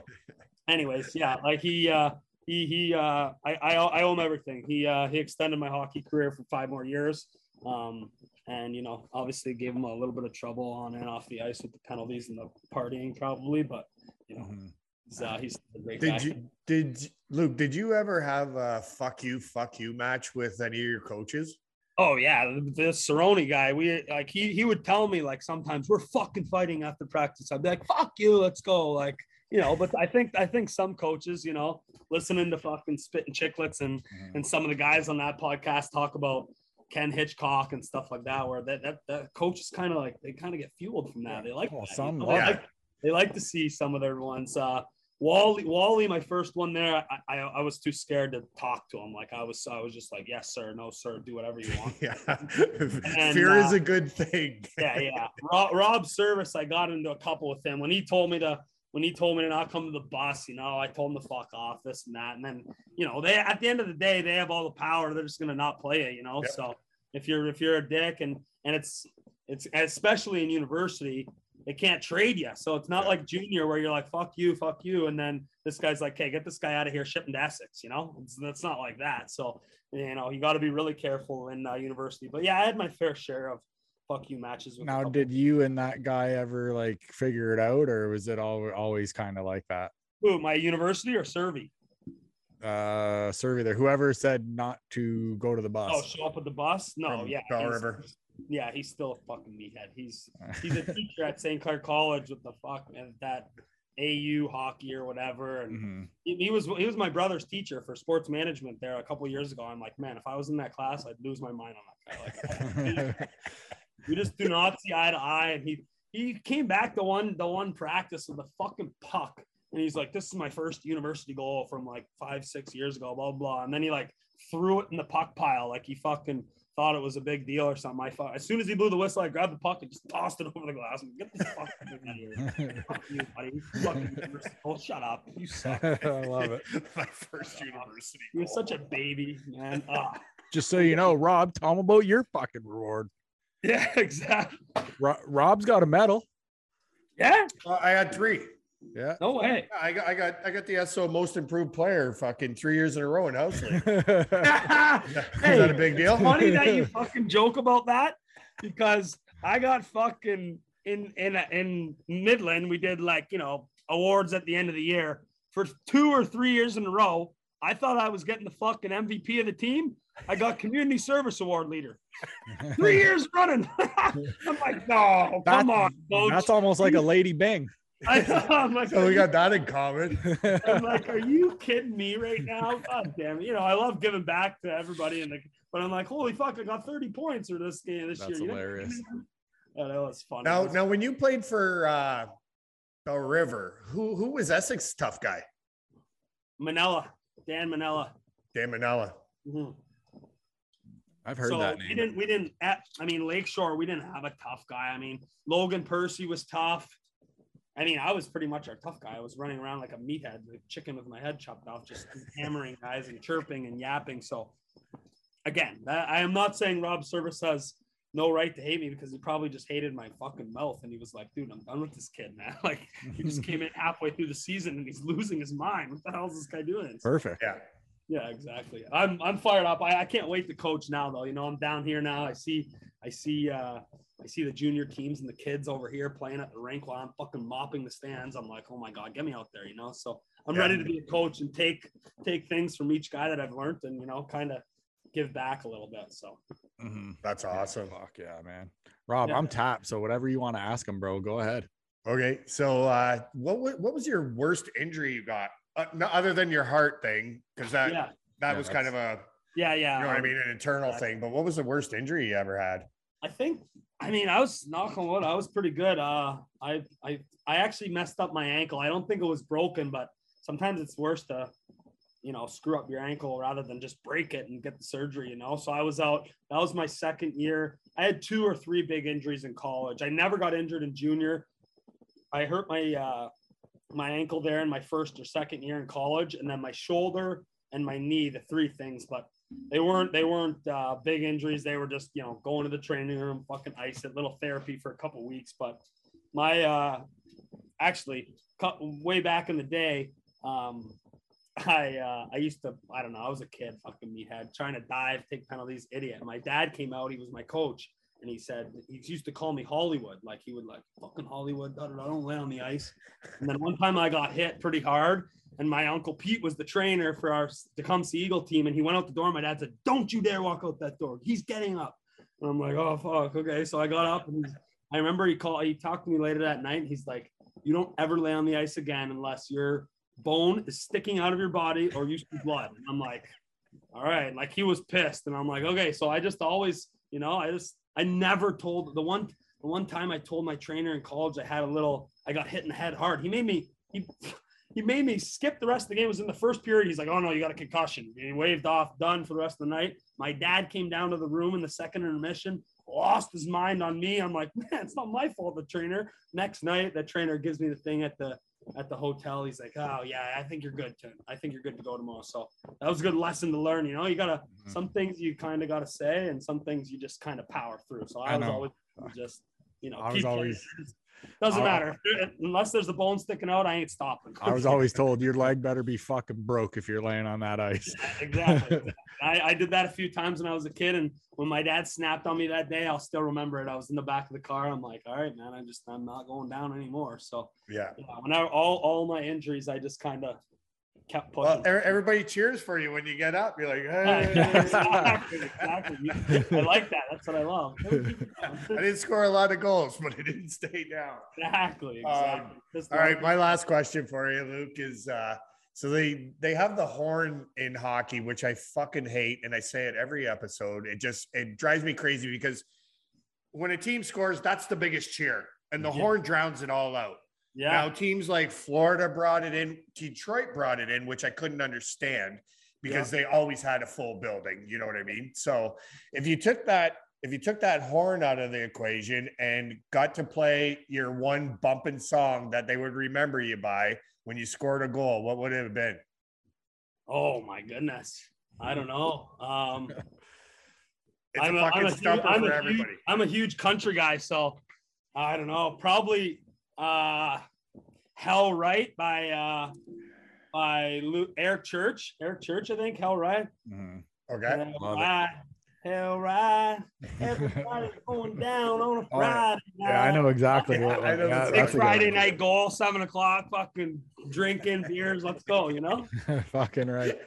anyways, yeah, like he, uh, he, he, uh, I, I, I owe him everything. He, uh, he extended my hockey career for five more years. Um, and you know, obviously gave him a little bit of trouble on and off the ice with the penalties and the partying, probably. But you know, Mhm. he's, uh, he's a great guy. Did you did Luke? Did you ever have a fuck you, fuck you match with any of your coaches? Oh yeah, the, the Cerrone guy. We like he he would tell me like sometimes we're fucking fighting after practice. I'd be like, "Fuck you, let's go." Like you know, but I think I think some coaches, you know, listening to fucking spitting Chiclets and Mhm. and some of the guys on that podcast talk about Ken Hitchcock and stuff like that, where that that, that coaches kind of like they kind of get fueled from that. They like Well, that, some you know? love they, like, they like to see some of their ones. Uh, Wally, Wally, my first one there, I, I I was too scared to talk to him. Like I was, I was just like, yes, sir, no, sir, do whatever you want. Yeah, And, fear is uh, a good thing. yeah, yeah. Rob, Rob Service, I got into a couple with him when he told me to when he told me to not come to the bus. You know, I told him to fuck off, this and that, and then you know they at the end of the day they have all the power. They're just gonna not play it. You know, Yep. so if you're if you're a dick and and it's it's especially in university. They can't trade you, so it's not Yeah. like junior where you're like "fuck you, fuck you," and then this guy's like, "Hey, get this guy out of here, ship him to Essex." You know, it's, that's not like that. So you know, you got to be really careful in uh, university. But yeah, I had my fair share of fuck you matches. With Now, did you and that guy ever like figure it out, or was it all always kind of like that? Who, my university or Servy? Uh, Servy there. Whoever said not to go to the bus. Oh, show up at the bus? No, yeah. Bell River. Yeah, he's still a fucking meathead. He's he's a teacher at St. Clair College with the fuck and that AU hockey or whatever. And Mhm. he, he was he was my brother's teacher for sports management there a couple years ago. I'm like, man, if I was in that class, I'd lose my mind on that guy. Like, we just do not see eye to eye. And he he came back the one the one practice with a fucking puck, and he's like, "This is my first university goal from like five six years ago." Blah blah. And then he like threw it in the puck pile like he fucking thought it was a big deal or something. I thought as soon as he blew the whistle, I grabbed the puck and just tossed it over the glass. I'm like, Get this fucking thing out of here. Fuck you, buddy. You fucking university goal. Shut up. You suck. I love it. My first university. You're such a baby, man. Ah. Just so you know, Rob, tell him about your fucking reward. yeah, exactly. Ro- Rob's got a medal. Yeah. Uh, I had three. Yeah. No way. Yeah, I got, I got, I got the SO most improved player fucking three years in a row in house league. Is Hey, that a big deal? funny that you fucking joke about that because I got fucking in in in Midland. We did like you know awards at the end of the year for two or three years in a row. I thought I was getting the fucking MVP of the team. I got community service award leader three years running. I'm like, no, That- come on, coach. That's almost like a Lady Byng. I, am like, So we got that in common. I'm like, are you kidding me right now? God damn it. You know, I love giving back to everybody and the but I'm like, holy fuck, I got 30 points for this game this That's year. You know? hilarious. Yeah, that was fun. Now, now, when you played for uh, Bell River, who who was Essex tough guy? Manella. Dan Manella. Dan Manella. Mhm. I've heard so that we didn't, we didn't, at, I mean, Lakeshore, we didn't have a tough guy. I mean, Logan Percy was tough. I mean, I was pretty much our tough guy. I was running around like a meathead, like chicken with my head chopped off, just hammering guys and chirping and yapping. So, again, that, I am not saying Rob Service has no right to hate me because he probably just hated my fucking mouth and he was like, dude, I'm done with this kid, man. Like, he just came in halfway through the season and he's losing his mind. What the hell is this guy doing? Perfect. Yeah. Yeah, exactly. I'm I'm fired up. I, I can't wait to coach now though. You know, I'm down here now. I see I see uh I see the junior teams and the kids over here playing at the rink while I'm fucking mopping the stands. I'm like, oh my god, get me out there, you know. So I'm Yeah. ready to be a coach and take take things from each guy that I've learned and you know, kind of give back a little bit. So Mhm. That's awesome. Fuck yeah, man. Rob, Yeah. I'm tapped. So whatever you want to ask him, bro, go ahead. Okay, so uh, what what was your worst injury you got, uh, no, other than your heart thing? Because that yeah, that Yeah, was kind of a yeah, yeah. you know what I um, mean, an internal yeah. thing. But what was the worst injury you ever had? I think I mean I was knock on wood, I was pretty good. Uh I I I actually messed up my ankle. I don't think it was broken, but sometimes it's worse to you know screw up your ankle rather than just break it and get the surgery, you know. So I was out, that was my second year. I had two or three big injuries in college. I never got injured in junior. I hurt my uh my ankle there in my first or second year in college, and then my shoulder and my knee, the three things, but they weren't they weren't uh, big injuries. They were just you know going to the training room, fucking ice it, little therapy for a couple weeks. But my uh, actually way back in the day, um, I uh, I used to I don't know I was a kid fucking meathead trying to dive, take penalties, idiot. My dad came out. He was my coach. And he said he used to call me Hollywood, like he would like fucking Hollywood. Da, da, da, don't lay on the ice. And then one time I got hit pretty hard, and my uncle Pete was the trainer for our Tecumseh Eagle team. And he went out the door. My dad said, "Don't you dare walk out that door. He's getting up." And I'm like, "Oh fuck, okay." So I got up, and I remember he called. He talked to me later that night. He's like, "You don't ever lay on the ice again unless your bone is sticking out of your body or you see blood." And I'm like, "All right." Like he was pissed, and I'm like, "Okay." So I just always, you know, I just I never told the one the one time I told my trainer in college I had a little I got hit in the head hard. He made me he he made me skip the rest of the game. It was in the first period. He's like, "Oh no, you got a concussion." He waved off, done for the rest of the night. My dad came down to the room in the second intermission, lost his mind on me. I'm like, "Man, it's not my fault." The trainer. Next night, the trainer gives me the thing at the at the hotel. He's like, "Oh yeah, I think you're good, Tim. I think you're good to go tomorrow." So that was a good lesson to learn. You know, you gotta Mhm. some things you kind of gotta say, and some things you just kind of power through. So I, I was know. always just you know I was always. playing. Doesn't I- matter unless there's a bone sticking out. I ain't stopping. I was always told your leg better be fucking broke if you're laying on that ice. exactly. I, I did that a few times when I was a kid, and when my dad snapped on me that day, I'll still remember it. I was in the back of the car. I'm like, all right, man, I just I'm not going down anymore. So Yeah. yeah, when I, all all my injuries, I just kind of kept Well, everybody cheers for you when you get up. You're like, hey. exactly, exactly. I like that. That's what I love. I didn't score a lot of goals, but I didn't stay down. exactly. Um, exactly. Just All right, my last question for you, Luke, is uh so they they have the horn in hockey, which I fucking hate, and I say it every episode. It just it drives me crazy because when a team scores, that's the biggest cheer, and the Yeah. horn drowns it all out. Yeah. Now teams like Florida brought it in, Detroit brought it in, which I couldn't understand because they always had a full building. You know what I mean? So if you took that, if you took that horn out of the equation and got to play your one bumping song that they would remember you by when you scored a goal, what would it have been? Oh my goodness. I don't know. Um, I'm a a, I'm a, huge, stumper I'm, for a huge, everybody. I'm a huge country guy, so I don't know. Probably uh, "Hell Right" by uh, by Luke, Eric Church. Eric Church, I think. "Hell Right." Mhm. Okay. Hell Love it. right. Hell right. Everybody going down on a Oh, yeah. Friday Yeah, I know exactly. Yeah, what, I know yeah, that's Friday night goal, seven o'clock, fucking drinking beers. Let's go, you know? fucking right.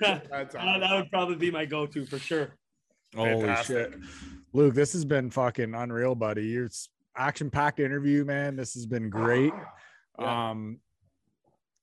that, That's that would probably be my go to for sure. Holy Fantastic. shit. Luke, this has been fucking unreal, buddy. You're action packed interview, man. This has been great. Yeah. Um,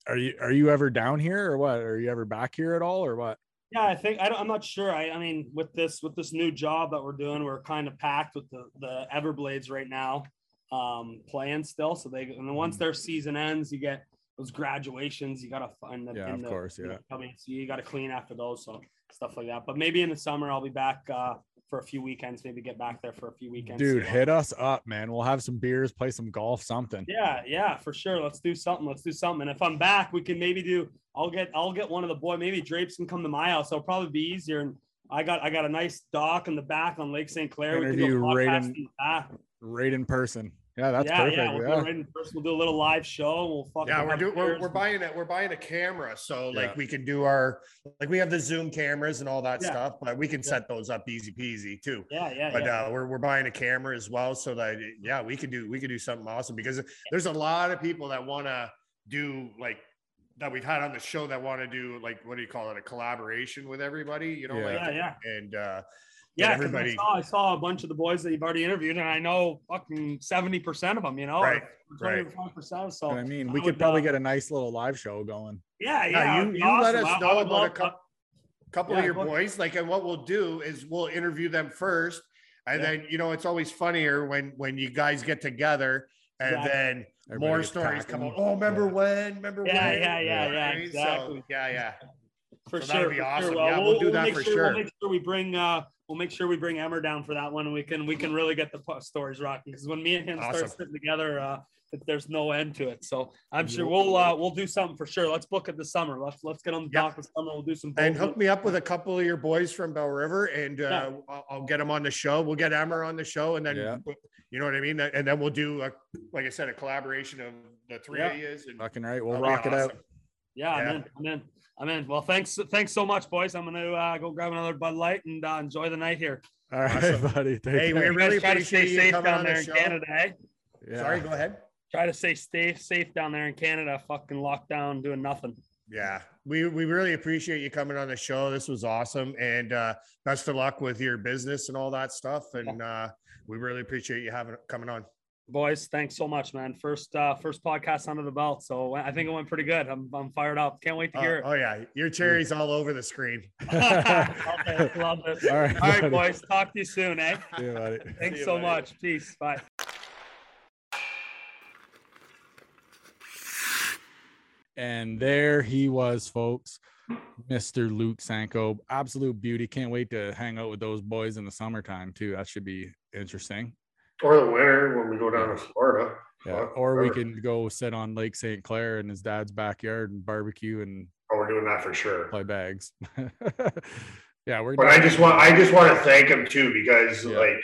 are you are you ever down here or what? Are you ever back here at all or what? Yeah, I think I don't, I'm not sure. I, I mean, with this with this new job that we're doing, we're kind of packed with the the Everblades right now, um, playing still. So they and then once their season ends, you get those graduations. You gotta find them. Yeah, of the, course, you know, yeah. I mean, so you gotta clean after those, so stuff like that. But maybe in the summer, I'll be back uh, for a few weekends. Maybe get back there for a few weekends. Dude, hit us up, man. We'll have some beers, play some golf, something. Yeah, yeah, for sure. Let's do something. Let's do something. And if I'm back, we can maybe do. I'll get. I'll get one of the boy. Maybe Drapes can come to my house. It'll probably be easier. And I got. I got a nice dock in the back on Lake St. Clair. We can do a Interview right in- in. Right in person. Yeah, that's yeah, perfect. yeah. We'll Yeah. do right in person. We'll do a little live show. And we'll fucking. Yeah, we're have doing we're, we're buying it. We're buying a camera, so like we can do our like we have the Zoom cameras and all that Yeah. stuff, but we can Yeah. set those up easy peasy too. Yeah, yeah, But yeah. uh, we're we're buying a camera as well, so that yeah, we could do we could do something awesome because there's a lot of people that want to do like that we've had on the show that want to do like what do you call it a collaboration with everybody, you know, Yeah. like yeah, yeah. and uh Yeah, 'cause everybody- I saw, I saw a bunch of the boys that you've already interviewed, and I know fucking seventy percent of them. You know, Right, twenty-five percent. So I mean, we I could would, probably uh, get a nice little live show going. Yeah, Yeah, yeah. you- it'd be you let awesome. us I- I know would about a love- couple- couple Yeah, of your go- boys like and what we'll do is we'll interview them first and Yeah. then you know it's always funnier when when you guys get together and Exactly. then Everybody more stories come cracking. out oh remember Yeah. when remember Yeah, when yeah, yeah, You know yeah, I mean? So, exactly. yeah yeah for So that'd sure. be awesome. Sure. Yeah, we'll do that for sure, sure. We'll make sure we bring uh we'll make sure we bring Emmer down for that one and we can we can really get the stories rocking because when me and him Awesome. start sitting together uh that there's no end to it. So I'm sure we'll uh we'll do something for sure. Let's book it this summer. Let's let's get on the Yep. dock this summer. We'll do some and hook me up with a couple of your boys from Belle River, and uh, I'll, I'll get them on the show. We'll get Emmer on the show, and then Yeah. you know what I mean. And then we'll do, a, like I said, a collaboration of the three Yeah. of you. And Fucking right. We'll rock it out. awesome. Yeah, I'm in. I'm in. I'm in. Well, thanks. Thanks so much, boys. I'm gonna uh, go grab another Bud Light and uh, enjoy the night here. All right, Awesome. buddy. Take Hey, we care. You really guys try to stay you safe down there the in show. Canada. Eh? Yeah. Sorry, go ahead. Try to stay stay safe down there in Canada. Fucking locked down, doing nothing. Yeah, we we really appreciate you coming on the show. This was awesome, and uh, best of luck with your business and all that stuff. And uh, we really appreciate you having coming on. Boys, thanks so much, man. First uh first podcast under the belt. So I think it went pretty good. I'm I'm fired up. Can't wait to Uh, hear it. oh yeah, your cherry's all over the screen. love it. Love it. All right, All right, buddy. boys. Talk to you soon, eh? Yeah, buddy. Thanks you, so buddy. much. Peace. Bye. And there he was, folks. Mr. Luke Sanko. Absolute beauty. Can't wait to hang out with those boys in the summertime, too. That should be interesting. Or the winter when we go down to Florida. Yeah. Fuck, Or we can go sit on Lake St. Clair in his dad's backyard and barbecue and Oh, we're doing that for sure. play bags. yeah, we're But I just want I just want to thank him too because Yeah. like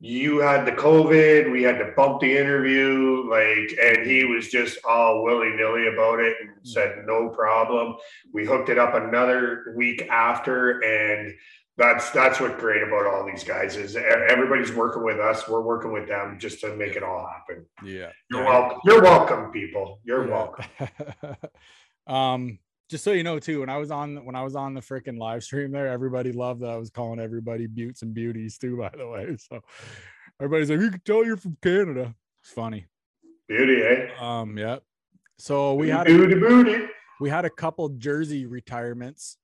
you had the COVID, we had to bump the interview, like, and he mm-hmm. was just all willy nilly about it and mm-hmm. said no problem. We hooked it up another week after, and that's that's what great about all these guys is everybody's working with us, we're working with them just to make it all happen. yeah. You're Yeah. welcome. You're welcome, people. You're Yeah. welcome. um, just so you know, too, when I was on when I was on the freaking live stream there, everybody loved that I was calling everybody buttes and beauties too, by the way. So everybody's like, you can tell you're from Canada. It's funny. Beauty, eh? Um, yeah. So we had a, booty. we had a couple jersey retirements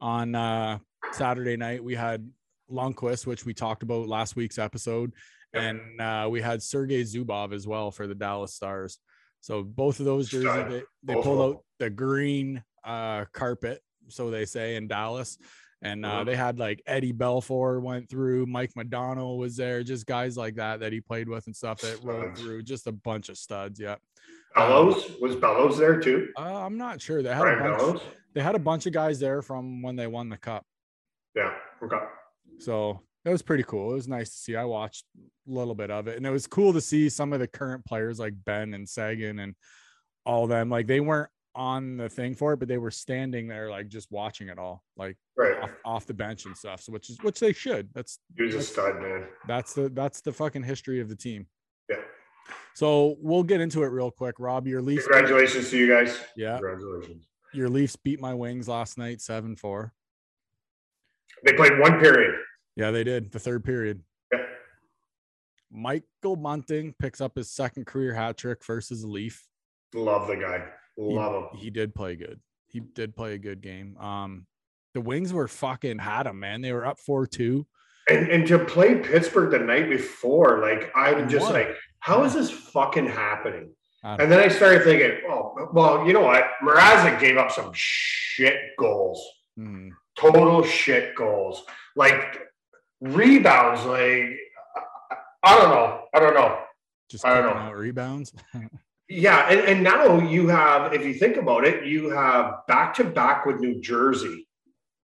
on uh Saturday night. We had Lundqvist, which we talked about last week's episode, Yep. and uh, we had Sergey Zubov as well for the Dallas Stars. So both of those jerseys, they, they pulled out the green uh, carpet, so they say in Dallas, and uh, Mhm. they had like Eddie Belfour went through, Mike Modano was there, just guys like that that he played with and stuff that Studs. through, just a bunch of studs. Yeah, Bellows was Bellows there too. uh, I'm not sure they had a bunch. Bellows. They had a bunch of guys there from when they won the cup. Yeah. Okay. So it was pretty cool. It was nice to see. I watched a little bit of it, and it was cool to see some of the current players like Benn and Seguin and all them. Like they weren't on the thing for it, but they were standing there, like just watching it all, like Right. off, off the bench and stuff. So which is which they should. That's He was a stud, man. that's the that's the fucking history of the team. Yeah. So we'll get into it real quick. Rob, your Leafs, Congratulations to you guys. yeah, Congratulations. your Leafs beat my Wings last night, seven four. They played one period. Yeah, they did the third period. Yeah. Michael Bunting picks up his second career hat trick versus Leaf. Love the guy. He, Love him. he did play good. He did play a good game. Um, the Wings were fucking had him, man. They were up four two. And and to play Pittsburgh the night before, like I'm just won. like, how is this fucking happening? And then I started thinking, oh, well, you know what? Mrazek gave up some shit goals, Mhm. Total shit goals, like rebounds. Like I- don't know, I don't know. Just I don't know. rebounds. Yeah, and, and now you have, if you think about it, you have back to back with New Jersey,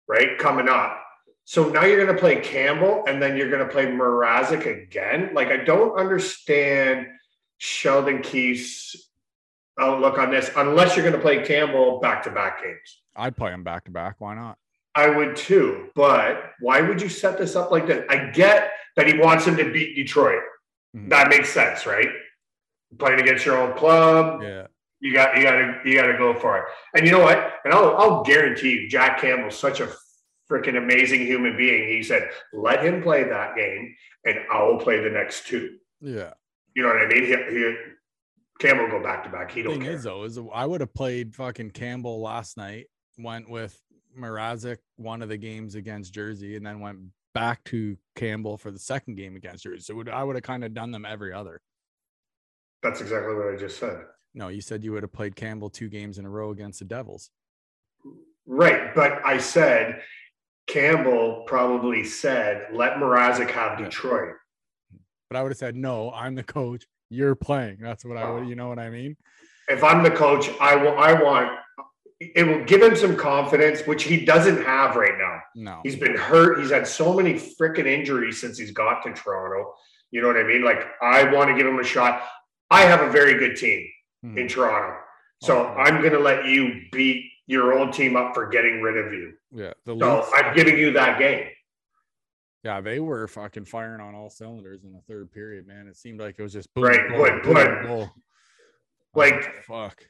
right? Coming up. So now you're going to play Campbell and then you're going to play Mrazek again. Like, I don't understand Sheldon Keefe's outlook on this unless you're going to play Campbell back to back games. I'd play him back to back. Why not? I would too, but why would you set this up like that? I get that he wants him to beat Detroit. Mhm. That makes sense, right? Playing against your own club, Yeah. you got you got to you got to go for it. And you know what? And I'll I'll guarantee you, Jack Campbell's such a freaking amazing human being. He said, "Let him play that game, and I will play the next two. Yeah. You know what I mean? He, he Campbell go back to back. He don't Thing care. is though, is I would have played fucking Campbell last night. Went with Mrazek one of the games against Jersey, and then went back to Campbell for the second game against Jersey. So would, I would have kind of done them every other. That's exactly what I just said. No, you said you would have played Campbell two games in a row against the Devils. Right, but I said Campbell probably said, "Let Mrazek have. Detroit." But I would have said, no, I'm the coach. You're playing. That's what I would, oh. you know what I mean? If I'm the coach, I will. I want. It will give him some confidence, which he doesn't have right now. No. He's been hurt. He's had so many freaking injuries since he's got to Toronto. You know what I mean? Like I want to give him a shot. I have a very good team Mhm. in Toronto, so Okay. I'm going to let you beat your old team up for getting rid of you. Yeah. The So Leafs- I'm giving you that game. yeah, they were fucking firing on all cylinders in the third period, man. It seemed like it was just boom, Right, but- boom, but- like- Oh, fuck.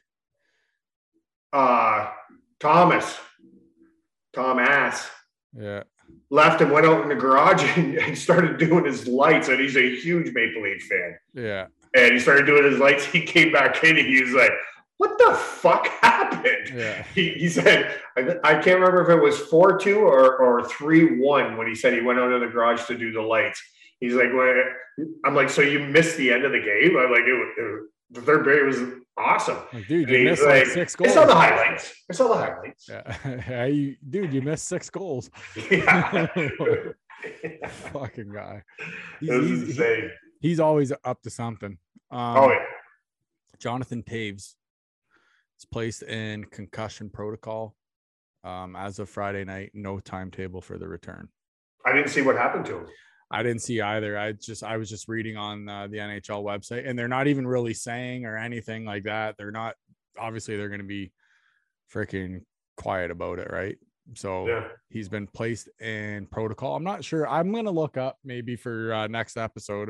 Uh, Thomas, Tom Ass. Yeah. left and went out in the garage and, and started doing his lights. And he's a huge Maple Leaf fan. Yeah. And he started doing his lights. He came back in and he was like, What the fuck happened? Yeah. He, he said, I, I can't remember if it was 4 2 or, or 3 1 when he said he went out in the garage to do the lights. He's like, well, I'm like, So you missed the end of the game? I'm like, it, it, the third period was awesome. Like, dude, you he's missed like like, six I goals. saw the highlights. I saw the highlights. Yeah. you, dude, you missed six goals. Yeah. fucking guy. He's, he's, he- he's always up to something. Um, Oh, yeah. Jonathan Toews is placed in concussion protocol um, as of Friday night. No timetable for the return. I didn't see what happened to him. I didn't see either. I just I was just reading on uh, the NHL website, and they're not even really saying or anything like that. They're not obviously they're going to be freaking quiet about it, right? So Yeah. he's been placed in protocol. I'm not sure. I'm going to look up maybe for uh, next episode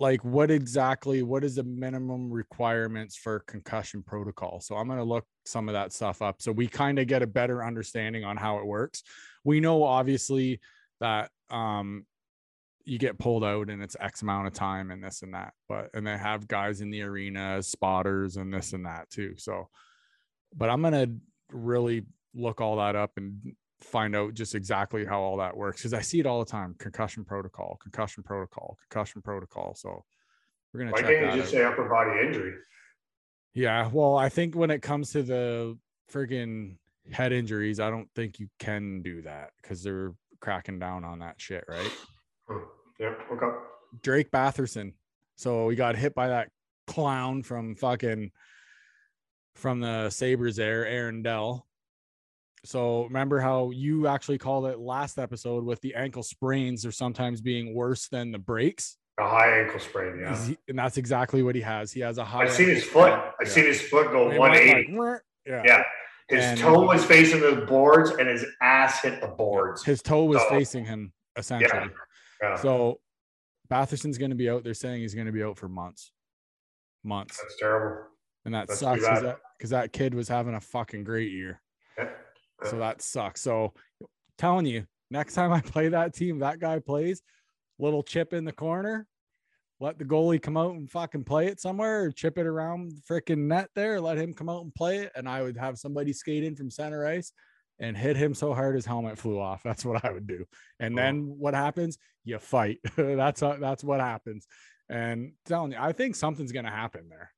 like what exactly what is the minimum requirements for concussion protocol so i'm going to look some of that stuff up so we kind of get a better understanding on how it works we know obviously that um you get pulled out and it's x amount of time and this and that but and they have guys in the arena as spotters and this and that too so but i'm going to really look all that up and find out just exactly how all that works because I see it all the time. Concussion protocol, concussion protocol, concussion protocol. So we're gonna Why check can't you just out. say upper body injury? Yeah, well, I think when it comes to the friggin' head injuries, I don't think you can do that because they're cracking down on that shit, right? Hmm. Yep. Okay. Drake Batherson. So we got hit by that clown from fucking from the Sabres there, Aaron Dell. So remember how you actually called it last episode with the ankle sprains are sometimes being worse than the breaks? A high ankle sprain. Yeah. He- and that's exactly what he has. He has a high. I've seen his foot. sprain. I've Yeah. seen his foot go It went like, 180. "Mwah." yeah. yeah. His And- toe was facing the boards and his ass hit the boards. His toe was So- facing him essentially. Yeah. So Batherson's going to be out. They're saying he's going to be out for months, months, That's terrible. and that sucks because that, 'cause that kid was having a fucking great year. Yeah. So that sucks. So telling you, next time I play that team, that guy plays, little chip in the corner, let the goalie come out and fucking play it somewhere or chip it around the freaking net there, let him come out and play it. And I would have somebody skate in from center ice and hit him so hard his helmet flew off. That's what I would do. And Oh. then what happens? You fight. that's how, that's what happens. And telling you, I think something's gonna happen there.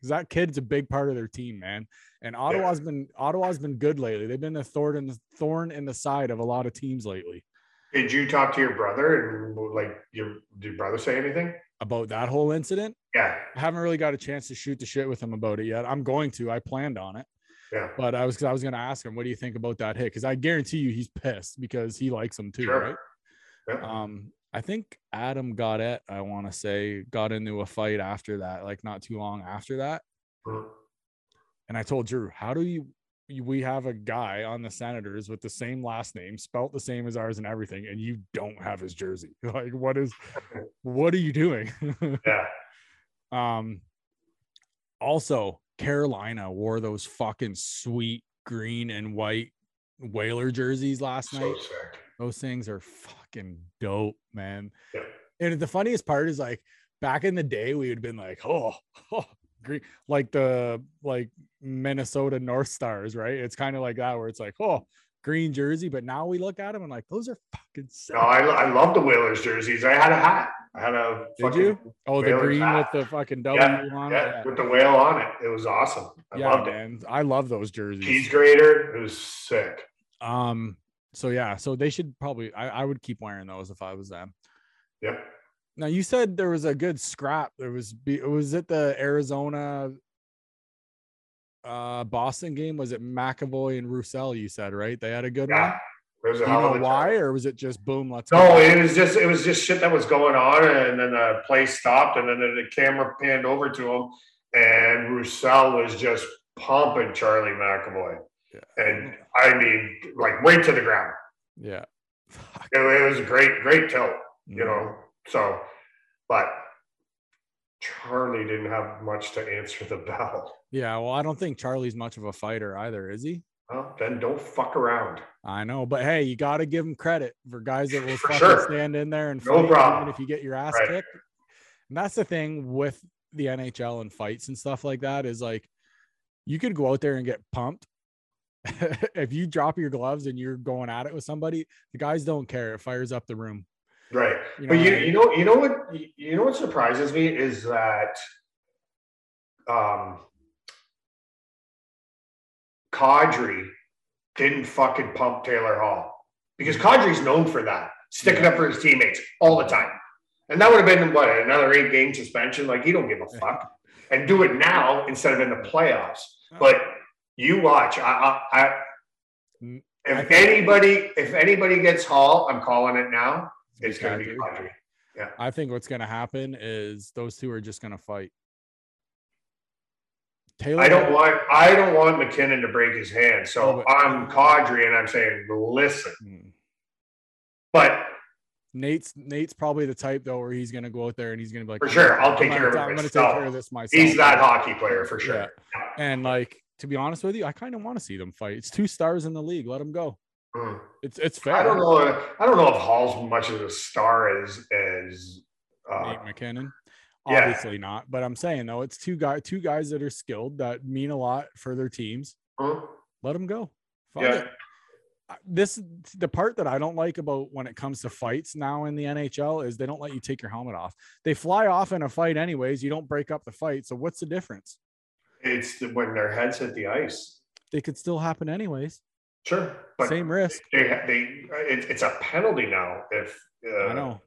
Because that kid's a big part of their team, man. And Ottawa's been Ottawa's been good lately. They've been a thorn in the thorn in the side of a lot of teams lately. Did you talk to your brother and like your did your brother say anything? About that whole incident, Yeah. I haven't really got a chance to shoot the shit with him about it yet. I'm going to. I planned on it, Yeah. but I was I was going to ask him, "What do you think about that hit?" Because I guarantee you, he's pissed because he likes him too, Sure. right? Yeah. Um, I think Adam Gaudette, I want to say, got into a fight after that, like not too long after that. Mhm. And I told Drew, how do you- we have a guy on the Senators with the same last name, spelt the same as ours and everything, and you don't have his jersey? Like, what is, what are you doing? Yeah. um, also, Carolina wore those fucking sweet green and white Whaler jerseys last So night. sick. Those things are fucking dope, man. Yeah. And the funniest part is like back in the day, we would have been like, oh, oh green, like the like Minnesota North Stars, right? It's kind of like that where it's like, oh, green jersey. But now we look at them and like, those are fucking sick. No, I, I love the Whalers jerseys. I had a hat. I had a Did you? Oh, the Whalers green hat. with the fucking W Yeah, on yeah, it. with the whale on it. It was awesome. I Yeah, loved it. I love those jerseys. Cheese grater. It was sick. Um, so yeah, so they should probably I, I would keep wearing those if I was them. Yep. Now you said there was a good scrap. There was be was it the Arizona uh Boston game? Was it McAvoy and Roussel? You said right? They had a good Yeah. one. Do you know why, time. or was it just boom? Let's No, go. it was just it was just shit that was going on, and then the play stopped, and then the camera panned over to him, and Roussel was just pumping Charlie McAvoy, Yeah. and I mean, like right to the ground. Yeah. It, it was a great, great tilt, you Mm. know. So, but Charlie didn't have much to answer the bell. Yeah. Well, I don't think Charlie's much of a fighter either, is he? Well, then don't fuck around. I know, but hey, you got to give him credit for guys that will fucking sure. stand in there and No fight, problem. even if you get your ass Right. kicked. And that's the thing with the NHL and fights and stuff like that is like you could go out there and get pumped. if you drop your gloves and you're going at it with somebody, the guys don't care. It fires up the room. Right. You know but you, I mean? you know, you know what, you know what surprises me is that, um, Kadri didn't fucking pump Taylor Hall because Kadri's known for that, sticking up for his teammates all the time. And that would have been what another eight game suspension. Like he don't give a fuck, and do it now instead of in the playoffs. But you watch. I, I, I Mm, if anybody, if anybody gets Hall, I'm calling it now. It's going to be Kadri. Kadri. I think what's going to happen is those two are just going to fight. Taylor, I don't want I don't want MacKinnon to break his hand. So No, but- I'm Kadri and I'm saying, listen. Hmm. But Nate's Nate's probably the type though where he's going to go out there and he's going to be like, For sure, I'll take I'm care of gonna- it I'm going to take care of this myself. he's that hockey player for sure. Yeah. And like to be honest with you, I kind of want to see them fight. It's two stars in the league. Let them go. Mm. It's it's fair. I don't know. I don't know if Hall's much of a star as as uh, Nate MacKinnon. yeah. Obviously not, but I'm saying though, it's two guys, two guys that are skilled that mean a lot for their teams. mm, Let them go. Fuck yeah. it. This the part that I don't like about when it comes to fights now in the NHL is they don't let you take your helmet off. They fly off in a fight anyways. You don't break up the fight. So what's the difference? It's the, when their heads hit the ice. They could still happen anyways. Sure, but Same risk. they they it, it's a penalty now if uh, I know.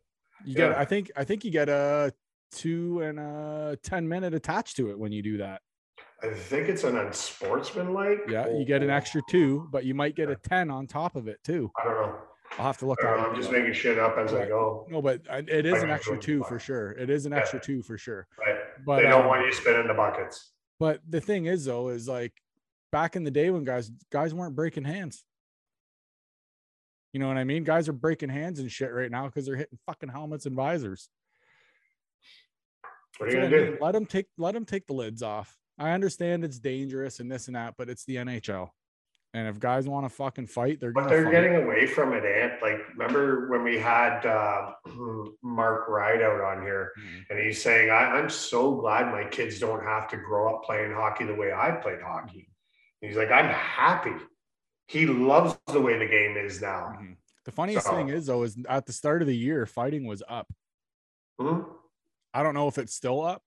You get. I think I think you get a two and a 10 minute attached to it when you do that. I think it's an unsportsmanlike. Yeah, you get an extra two, but you might get a 10 on top of it too. I don't know. I'll have to look I don't at know. it. I'm just making shit up as I go. No, but it is an extra two for sure. It is an Yeah. extra two for sure. Right. But they don't um, want you spinning the buckets. but the thing is though, is like back in the day when guys guys weren't breaking hands. You know what I mean? Guys are breaking hands and shit right now because they're hitting fucking helmets and visors. What are you gonna do? mean. Let them take let them take the lids off. I understand it's dangerous and this and that, but it's the NHL. And if guys want to fucking fight, they're But they're fight. getting away from it, Ant. Like, remember when we had uh, Mark Rideout on here, Mhm. and he's saying, I, "I'm so glad my kids don't have to grow up playing hockey the way I played hockey." He's like, "I'm happy." He loves the way the game is now. Mhm. The funniest thing is though, is at the start of the year, fighting was up. Mhm. I don't know if it's still up.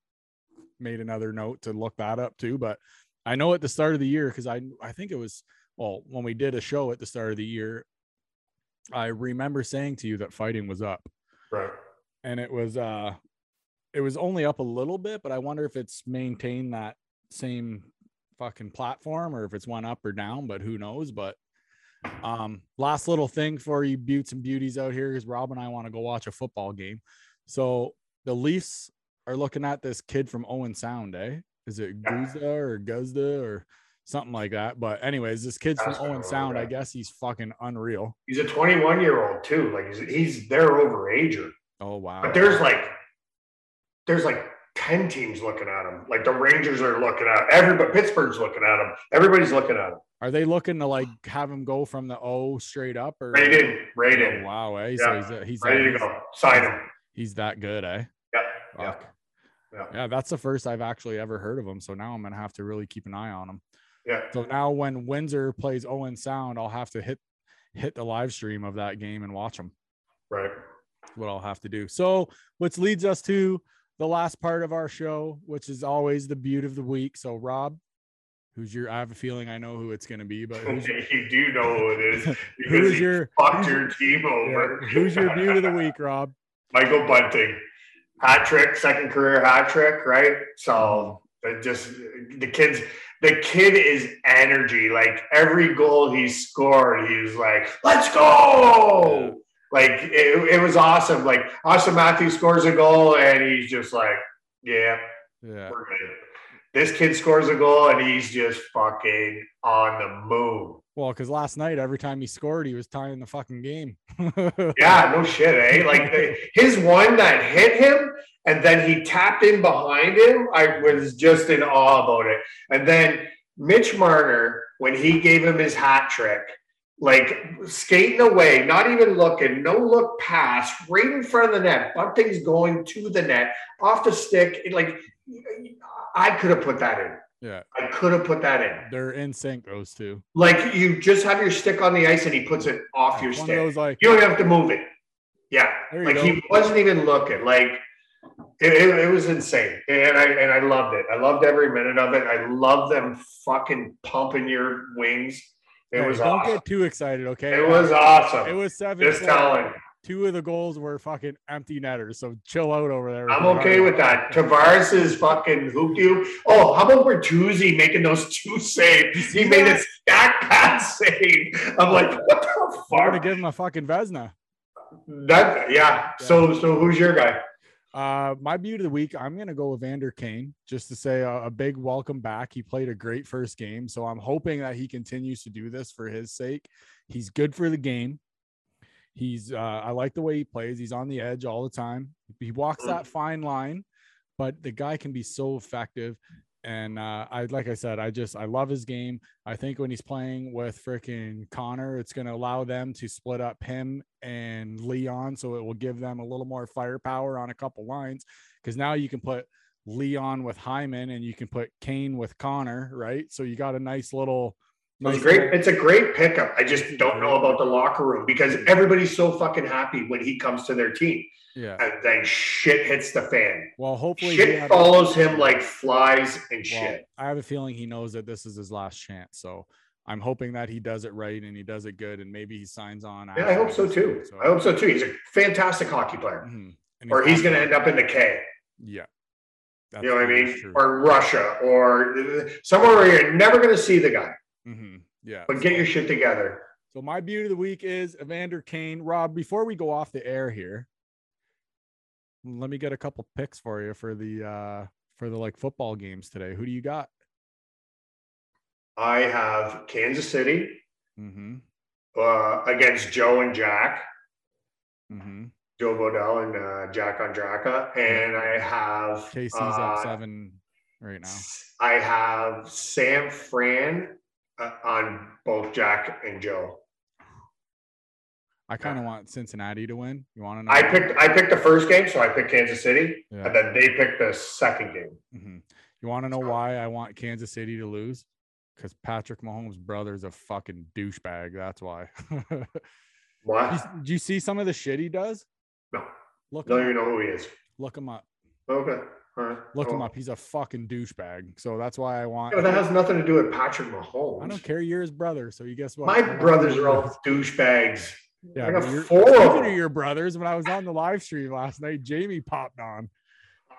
Made another note to look that up too, but I know at the start of the year because I I think it was well when we did a show at the start of the year. I remember saying to you that fighting was up, Right. and it was uh, it was only up a little bit, but I wonder if it's maintained that same fucking platform or if it's one up or down. But who knows? But um, last little thing for you buttes and beauties out here is Rob and I want to go watch a football game. So the Leafs are looking at this kid from Owen Sound, eh? Is it. Guzda or Guzda or something like that? But anyways, this kid's from That's I Owen Sound. I guess he's fucking unreal. He's a 21 year old too. Like he's, he's their overager. Oh wow. But there's like there's like ten teams looking at him. Like the Rangers are looking at everybody. Pittsburgh's looking at him. Everybody's looking at him. Are they looking to like have him go from the O straight up or Right in, right Oh, in, wow, eh? Yeah, So he's he's ready to he's, go. Sign him. he's that good, eh? Yeah, yeah. Fuck. Yeah. Yeah, that's the first I've actually ever heard of him. So now I'm gonna have to really keep an eye on him. Yeah. So now when Windsor plays Owen Sound, I'll have to hit hit the live stream of that game and watch them. Right. What I'll have to do. So which leads us to the last part of our show, which is always the beaut of the week. So Rob, who's your I have a feeling I know who it's gonna be, but who's your, you do know who it is who he your fucked who's, your team over. yeah, who's your beaut of the week, Rob? Michael Bunting, hat trick, second career hat trick, right? So just the kids, the kid is energy. Like every goal he scored, he was like, "Let's go!" Like it, it was awesome. Like Auston Matthews scores a goal, and he's just like, "Yeah, Yeah. we're good." This kid scores a goal, and he's just fucking on the moon. Well, because last night, every time he scored, he was tying the fucking game. Yeah, no shit, eh? Like the, his one that hit him and then he tapped in behind him, I was just in awe about it. And then Mitch Marner, when he gave him his hat trick, like skating away, not even looking, no look pass, right in front of the net. Bunting's going to the net, off the stick. It, like I could have put that in. yeah. I could have put that in. They're in sync, those two. Like you just have your stick on the ice and he puts it off your stick. those like You don't have to move it. Yeah. Like go. he wasn't even looking. Like it, it, it was insane. And I and I loved it. I loved every minute of it. I love them fucking pumping your wings. It Hey, was don't awesome. get too excited, okay? It was awesome. It was seven. just four. telling. Two of the goals were fucking empty netters, so chill out over there. I'm okay with that. Tavares is fucking hooped you. Oh, how about Bertuzzi making those two saves? He made a stack pass save. I'm like, what the I'm gonna give him a fucking Vezina. That yeah. So so who's your guy? Uh, my beauty of the week, I'm gonna go with Vander Kane just to say a, a big welcome back. He played a great first game, so I'm hoping that he continues to do this for his sake. He's good for the game. He's uh, I like the way he plays. He's on the edge all the time. He walks that fine line, but the guy can be so effective. And uh, I like I said, I just I love his game. I think when he's playing with freaking Connor, it's going to allow them to split up him and Leon, so it will give them a little more firepower on a couple lines. Because now you can put Leon with Hyman and you can put Kane with Connor, right? So you got a nice little. It's nice great. It's a great pickup. I just don't know about the locker room because everybody's so fucking happy when he comes to their team, yeah. and then shit hits the fan. Well, hopefully, Shit follows him like flies and Well, shit. I have a feeling he knows that this is his last chance. So I'm hoping that he does it right and he does it good, and maybe he signs on. Yeah, I hope so too. this. I hope so too. He's a fantastic hockey player, Mhm. And or he's going to end up in the K. Yeah. That's You know what I mean? true. Or Russia, or somewhere where you're never going to see the guy. Mhm. Yeah. But get your shit together. So my beauty of the week is Evander Kane. Rob, before we go off the air here, let me get a couple picks for you for the uh for the like football games today. Who do you got? I have Kansas City Mm-hmm. uh, against Joe and Jack. Mm-hmm. Joe Bodell and uh, Jack Andraka, and I have Casey's uh, up seven right now. I have San Fran on both Jack and Joe. I kind of want Cincinnati to win. You want to know? I picked I picked the first game, so I picked Kansas City, Yeah. and then they picked the second game. Mhm. You want to know why I want Kansas City to lose? Because Patrick Mahomes' brother's a fucking douchebag. That's why. What? you- did you see some of the shit he does? No, Look don't even know who he is. Look him up. Okay, right. Look him up. He's a fucking douchebag. So that's why I want. Yeah, that has nothing to do with Patrick Mahomes. I don't care. You're his brother. So you guess what? My brothers are all douchebags. Yeah, I got four of them. your brothers, when I was on the live stream last night, Jamie popped on.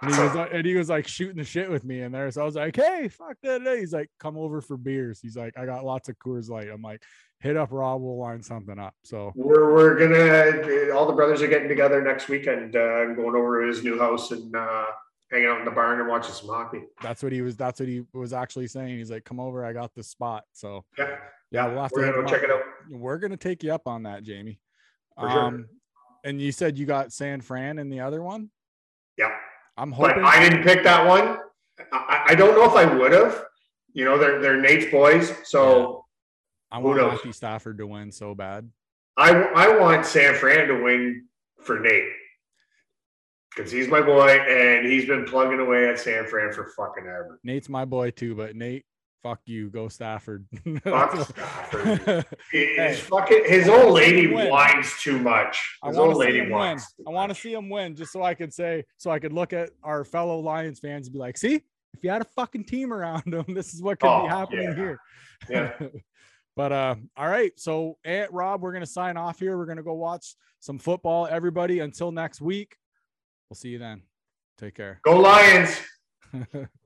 And he was like, and he was like shooting the shit with me in there. So I was like, hey, fuck that. day." He's like, come over for beers. He's like, I got lots of Coors Light. I'm like, hit up Rob, we'll line something up. So We're we're gonna all the brothers are getting together next weekend, uh, and going over to his new house and uh, hanging out in the barn and watching some hockey. that's what he was, that's what he was actually saying. He's like, come over, I got this spot. So Yeah, yeah, we'll have to we're gonna go check up. it out. We're gonna take you up on that, Jamie. For sure. Um, and you said you got San Fran in the other one. Yeah, I'm but hoping. I didn't pick that one. I, I don't know if I would have. You know, they're they're Nate's boys, so I who want? Matthew Stafford to win so bad. I I want San Fran to win for Nate because he's my boy and he's been plugging away at San Fran for fucking ever. Nate's my boy too, but Nate, fuck you, go Stafford. Fuck Stafford. Hey, His fucking his old lady whines too much. His old to lady whines. I want to see him win just so I could say, so I could look at our fellow Lions fans and be like, see, if you had a fucking team around him, this is what could Oh, be happening yeah. here. Yeah. but uh, all right. So Aunt Rob, we're gonna sign off here. We're gonna go watch some football. Everybody, until next week. We'll see you then. Take care. Go Lions.